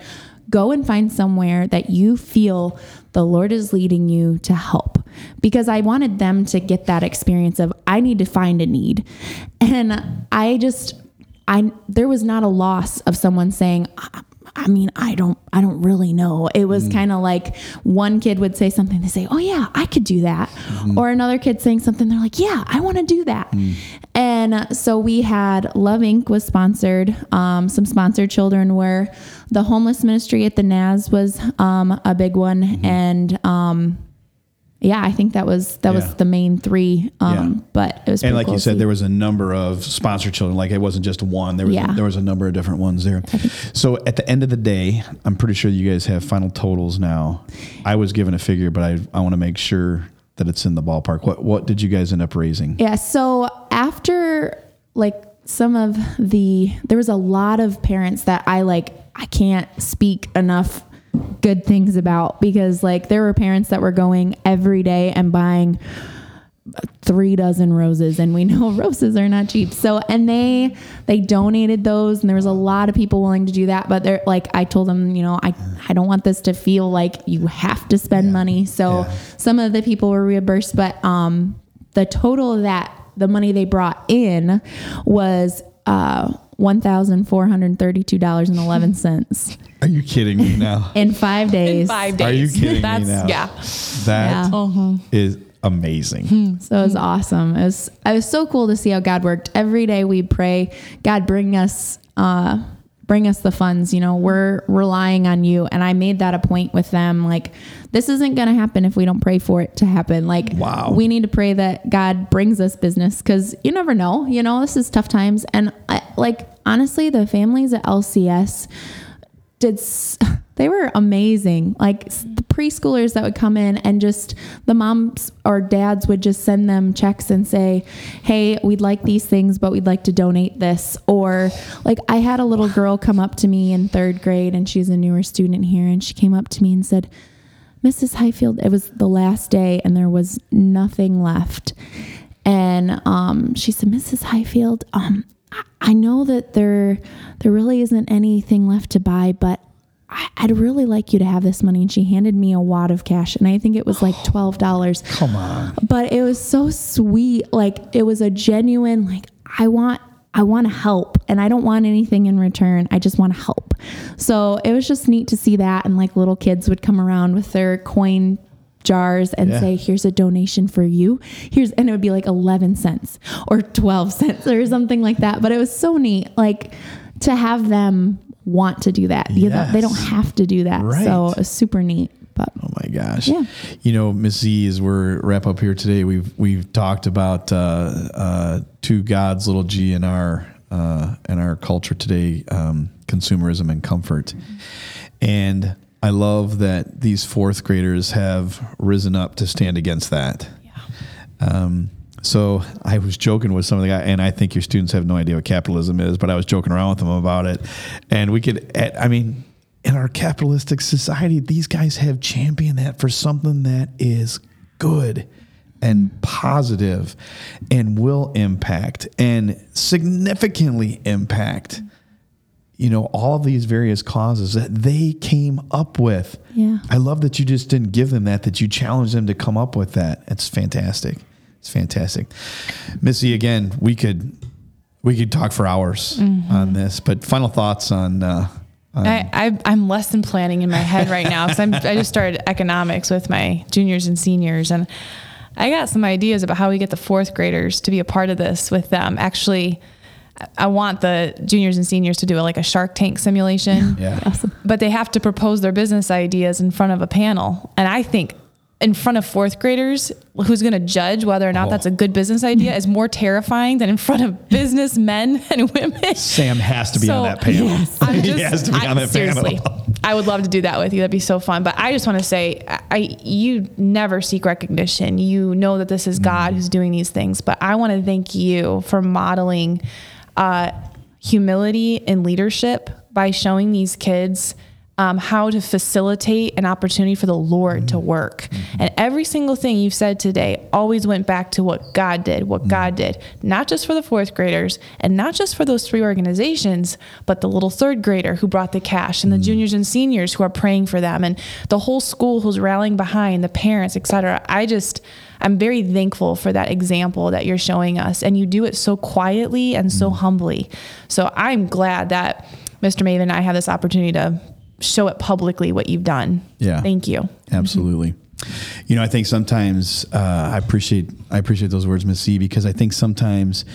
go and find somewhere that you feel the Lord is leading you to help. Because I wanted them to get that experience of I need to find a need. And I just I there was not a loss of someone saying I, mean, I don't I don't really know. It was kind of like one kid would say something they say, "Oh yeah, I could do that." Or another kid saying something they're like, "Yeah, I want to do that." And uh, so we had Love Inc. was sponsored. Um, some sponsored children were the homeless ministry at the NAS was um, a big one, Mm-hmm. and um, yeah, I think that was that Yeah. was the main three. Um, Yeah. But it was And like cool you said, there was a number of sponsored children. Like it wasn't just one. There was Yeah. there was a number of different ones there. So at the end of the day, I'm pretty sure you guys have final totals now. I was given a figure, but I I want to make sure that it's in the ballpark. What what did you guys end up raising? Yeah. So after like some of the, there was a lot of parents that I like, I can't speak enough good things about because like there were parents that were going every day and buying three dozen roses and we know roses are not cheap. So and they they donated those and there was a lot of people willing to do that but they're like i told them you know i i don't want this to feel like you have to spend money. So Yeah. some of the people were reimbursed but um the total of that the money they brought in was uh $1,432.11 Are you kidding me now? in five days. In Five days. Are you kidding That's, me now? Yeah. That is Yeah. amazing. So it was awesome. It was it was so cool to see how God worked. Every day we pray, God bring us uh bring us the funds, you know, we're relying on you. And I made that a point with them. Like, this isn't gonna happen if we don't pray for it to happen. Like Wow. we need to pray that God brings us business because you never know, you know, this is tough times. And I, like honestly, the families at LCS did s- they were amazing. Like the preschoolers that would come in and just the moms or dads would just send them checks and say hey we'd like these things but we'd like to donate this. Or like i had a little girl come up to me in third grade and she's a newer student here and she came up to me and said mrs highfield it was the last day and there was nothing left. And um, she said, Mrs. Highfield, um, I- know that there there really isn't anything left to buy, but I'd really like you to have this money. And she handed me a wad of cash, and I think it was like oh, twelve dollars. Come on. But it was so sweet. Like it was a genuine like I want I want to help and I don't want anything in return. I just want to help. So it was just neat to see that and like little kids would come around with their coin jars and Yeah. say here's a donation for you. Here's and it would be like 11 cents or 12 cents or something like that. But it was so neat like to have them want to do that. You know, They don't have to do that. Right. So it's super neat. But Oh my gosh. Yeah. You know, Miss Z, as we're wrap up here today, we've we've talked about uh, uh, to God's little G in our uh, in our culture today, um, consumerism and comfort. And I love that these fourth graders have risen up to stand against that. Yeah. Um, so I was joking with some of the guys, and I think your students have no idea what capitalism is, but I was joking around with them about it. And we could, I mean, in our capitalistic society, these guys have championed that for something that is good and positive and will impact and significantly impact you know all of these various causes that they came up with Yeah. i love that you just didn't give them that that you challenged them to come up with that it's fantastic it's fantastic missy again we could we could talk for hours on this but final thoughts on uh on- I, I, I'm lesson planning in my head right now because I'm just started economics with my juniors and seniors, and I got some ideas about how we get the fourth graders to be a part of this with them. Actually, I- I want the juniors and seniors to do a, like a Shark Tank simulation. yeah awesome. but they have to propose their business ideas in front of a panel. And I think in front of fourth graders, who's going to judge whether or not Oh. that's a good business idea is more terrifying than in front of business men and women. sam has to be on that panel I'm he has to be I- on that seriously, panel I would love to do that with you. That'd be so fun. But I just want to say, I, you never seek recognition. You know that this is God who's doing these things. But I want to thank you for modeling uh, humility and leadership by showing these kids. Um, how to facilitate an opportunity for the Lord to mm-hmm. work. Mm-hmm. And every single thing you've said today always went back to what God did, what mm-hmm. God did, not just for the fourth graders and not just for those three organizations, but the little third grader who brought the cash and the juniors and seniors who are praying for them and the whole school who's rallying behind the parents, et cetera. I just, I'm very thankful for that example that you're showing us. And you do it so quietly and so humbly. So I'm glad that Mr. Maven and I have this opportunity to show it publicly what you've done. Yeah. Thank you. Absolutely. You know, I think sometimes uh, I appreciate I appreciate those words, Miss Z, because I think sometimes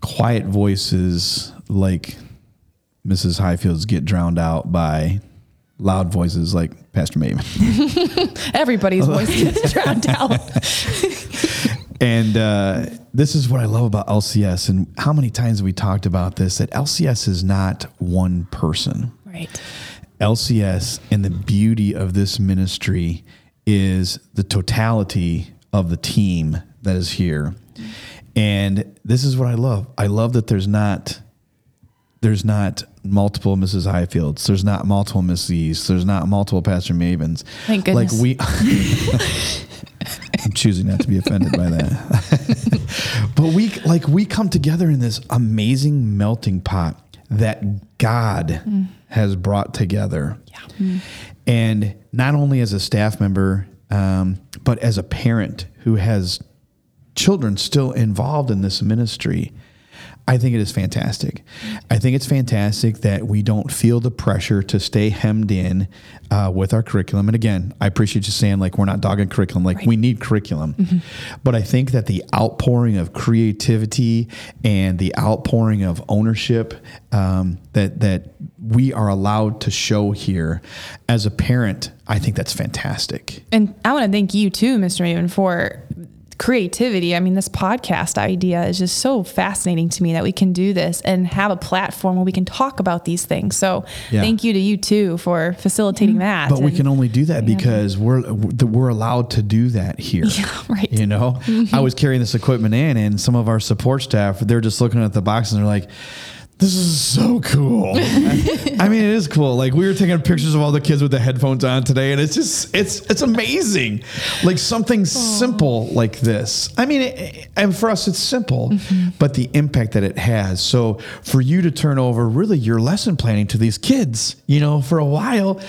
quiet voices like Mrs. Highfields get drowned out by loud voices like Pastor Maven. Everybody's voice gets drowned out. And uh, this is what I love about LCS. And how many times have we talked about this? That LCS is not one person. Right. LCS and the beauty of this ministry is the totality of the team that is here. And this is what I love. I love that there's not there's not multiple Mrs. Highfields. There's not multiple Misses. There's not multiple Pastor Mavens. Thank goodness. Like we I'm choosing not to be offended by that. but we like we come together in this amazing melting pot that God has brought together. Yeah. And not only as a staff member, um, but as a parent who has children still involved in this ministry. I think it is fantastic. I think it's fantastic that we don't feel the pressure to stay hemmed in uh, with our curriculum. And again, I appreciate you saying like we're not dogging curriculum. Like we need curriculum, but I think that the outpouring of creativity and the outpouring of ownership um, that that we are allowed to show here as a parent, I think that's fantastic. And I want to thank you too, Mr. Maven, for creativity. I mean, this podcast idea is just so fascinating to me that we can do this and have a platform where we can talk about these things. So Yeah. thank you to you too for facilitating mm-hmm. that. But we can only do that because we're we're allowed to do that here. Yeah, right. You know, mm-hmm. I was carrying this equipment in, and some of our support staff they're just looking at the box and they're like. This is so cool. I mean, it is cool. Like we were taking pictures of all the kids with the headphones on today, and it's just it's it's amazing. Like something simple like this. I mean, it, and for us, it's simple, mm-hmm. but the impact that it has. So for you to turn over really your lesson planning to these kids, you know, for a while,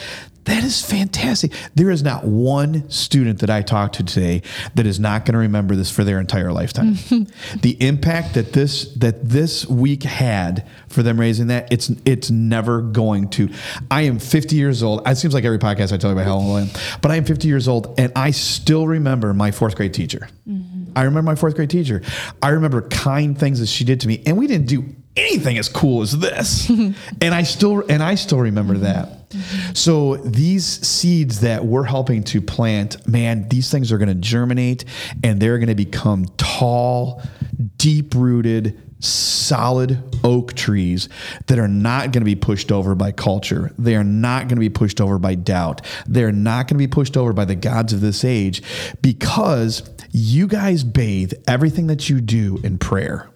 that is fantastic. There is not one student that I talked to today that is not going to remember this for their entire lifetime. the impact that this that this week had for them raising that, it's it's never going to. I am 50 years old. It seems like every podcast I tell you about how old I am, but I am 50 years old and I still remember my fourth grade teacher. Mm-hmm. I remember my fourth grade teacher. I remember kind things that she did to me, and we didn't do anything as cool as this. and I still and I still remember mm-hmm. that. So these seeds that we're helping to plant, man, these things are going to germinate and they're going to become tall, deep-rooted, solid oak trees that are not going to be pushed over by culture. They are not going to be pushed over by doubt. They're not going to be pushed over by the gods of this age because you guys bathe everything that you do in prayer.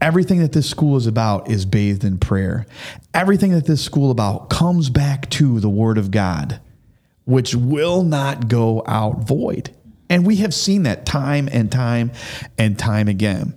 Everything that this school is about is bathed in prayer. Everything that this school about comes back to the word of God, which will not go out void. And we have seen that time and time and time again.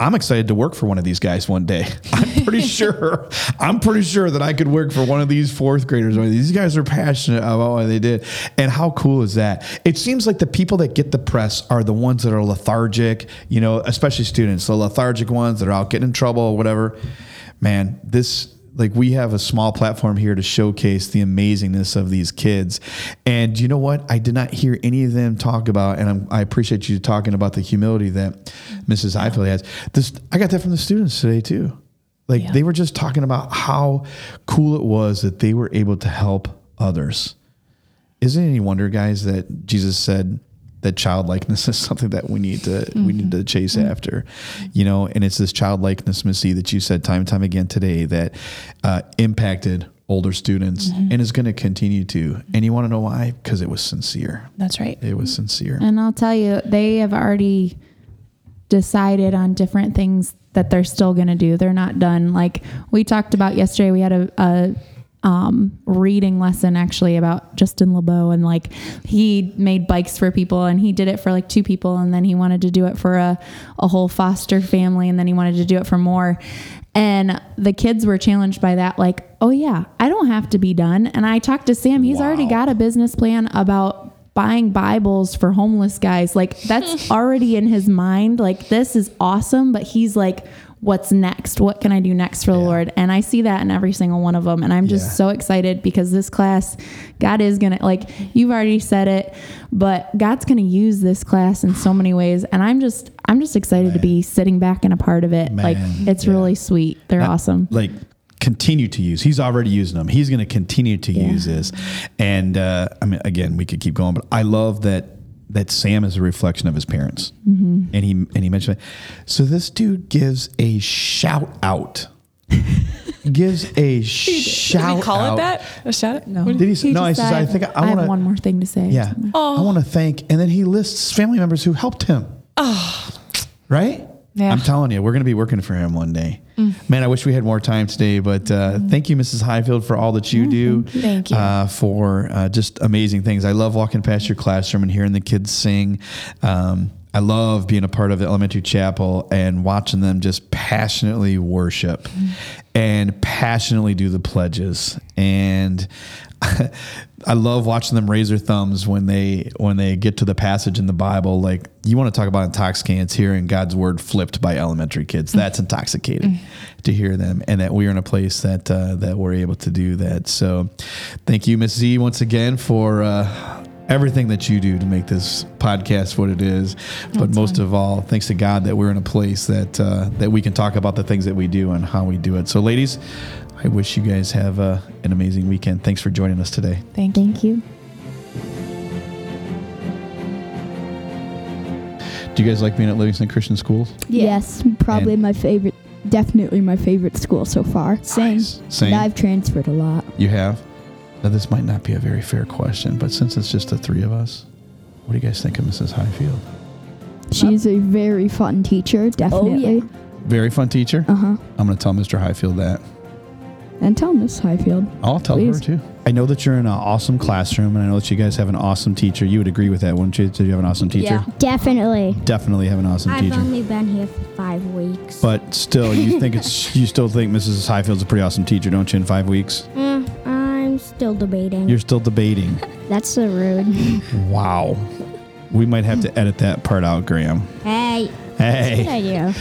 I'm excited to work for one of these guys one day. I'm pretty sure. I'm pretty sure that I could work for one of these fourth graders. These guys are passionate about what they did, and how cool is that? It seems like the people that get the press are the ones that are lethargic. You know, especially students, the lethargic ones that are out getting in trouble or whatever. Man, this like we have a small platform here to showcase the amazingness of these kids. And you know what? I did not hear any of them talk about and I'm, i appreciate you talking about the humility that mrs Highfield has. This i got that from the students today too. Like they were just talking about how cool it was that they were able to help others. Isn't it any wonder guys that jesus said that childlikeness is something that we need to we need mm-hmm. to chase mm-hmm. after you know? And it's this childlikeness missy that you said time and time again today that uh, impacted older students mm-hmm. and is going to continue to. And you want to know why? Because it was sincere. That's right. it was sincere. And I'll tell you, they have already decided on different things that they're still going to do. They're not done. Like we talked about yesterday, we had a, a um, reading lesson actually about Justin Lebo and like he made bikes for people and he did it for like two people and then he wanted to do it for a, a whole foster family and then he wanted to do it for more. And the kids were challenged by that, like, oh yeah, I don't have to be done. And I talked to Sam, he's already got a business plan about buying Bibles for homeless guys. Like that's already in his mind. Like this is awesome, but he's like, what's next? What can I do next for the Lord? And I see that in every single one of them. And I'm just Yeah. so excited because this class, God is going to, like, you've already said it, but God's going to use this class in so many ways. And I'm just, I'm just excited to be sitting back and a part of it. like it's yeah. really sweet. They're Not- awesome. Like continue to use. He's already using them. He's going to continue to use this. And uh, I mean, again, we could keep going, but I love that that Sam is a reflection of his parents. Mm-hmm. And he and he mentioned it. So this dude gives a shout out. gives a shout out. Did we call out. it that? A shout out? No. Did he? say- no, I says I think I, I want one more thing to say. Yeah, I want to thank, and then he lists family members who helped him. Right? Yeah. I'm telling you, we're going to be working for him one day. Man, I wish we had more time today, but uh, thank you, Mrs. Highfield, for all that you do. Thank you. Uh, for uh, just amazing things. I love walking past your classroom and hearing the kids sing. Um, I love being a part of the elementary chapel and watching them just passionately worship and passionately do the pledges. And I love watching them raise their thumbs when they when they get to the passage in the Bible. Like you want to talk about intoxicants, hearing God's word flipped by elementary kids. That's intoxicating to hear them, and that we are in a place that uh, that we're able to do that. So, thank you, Miss Z, once again for. Uh, Everything that you do to make this podcast what it is, but most of all, thanks to God that we're in a place that uh, that we can talk about the things that we do and how we do it. So, ladies, I wish you guys have uh, an amazing weekend. Thanks for joining us today. Thank you. Thank you. Do you guys like being at Livingston Christian Schools? Yes, probably And- my favorite. Definitely my favorite school so far. Same. Nice. Same. And I've transferred a lot. You have? Now, this might not be a very fair question, but since it's just the three of us, what do you guys think of Mrs. Highfield? She's a very fun teacher, definitely. Very fun teacher. Uh huh. I'm going to tell Mr. Highfield that. And tell Miss Highfield. I'll tell Please. her too. I know that you're in an awesome classroom, and I know that you guys have an awesome teacher. You would agree with that, wouldn't you? Did you have an awesome teacher? Yeah. Definitely. Definitely have an awesome teacher. I've only been here for five weeks. but still, you think it's you still think Mrs. Highfield's a pretty awesome teacher, don't you? In five weeks, Mm, I'm still debating. you're still debating. That's so rude. Wow. We might have to edit that part out, Graham. hey. Hey. Good idea.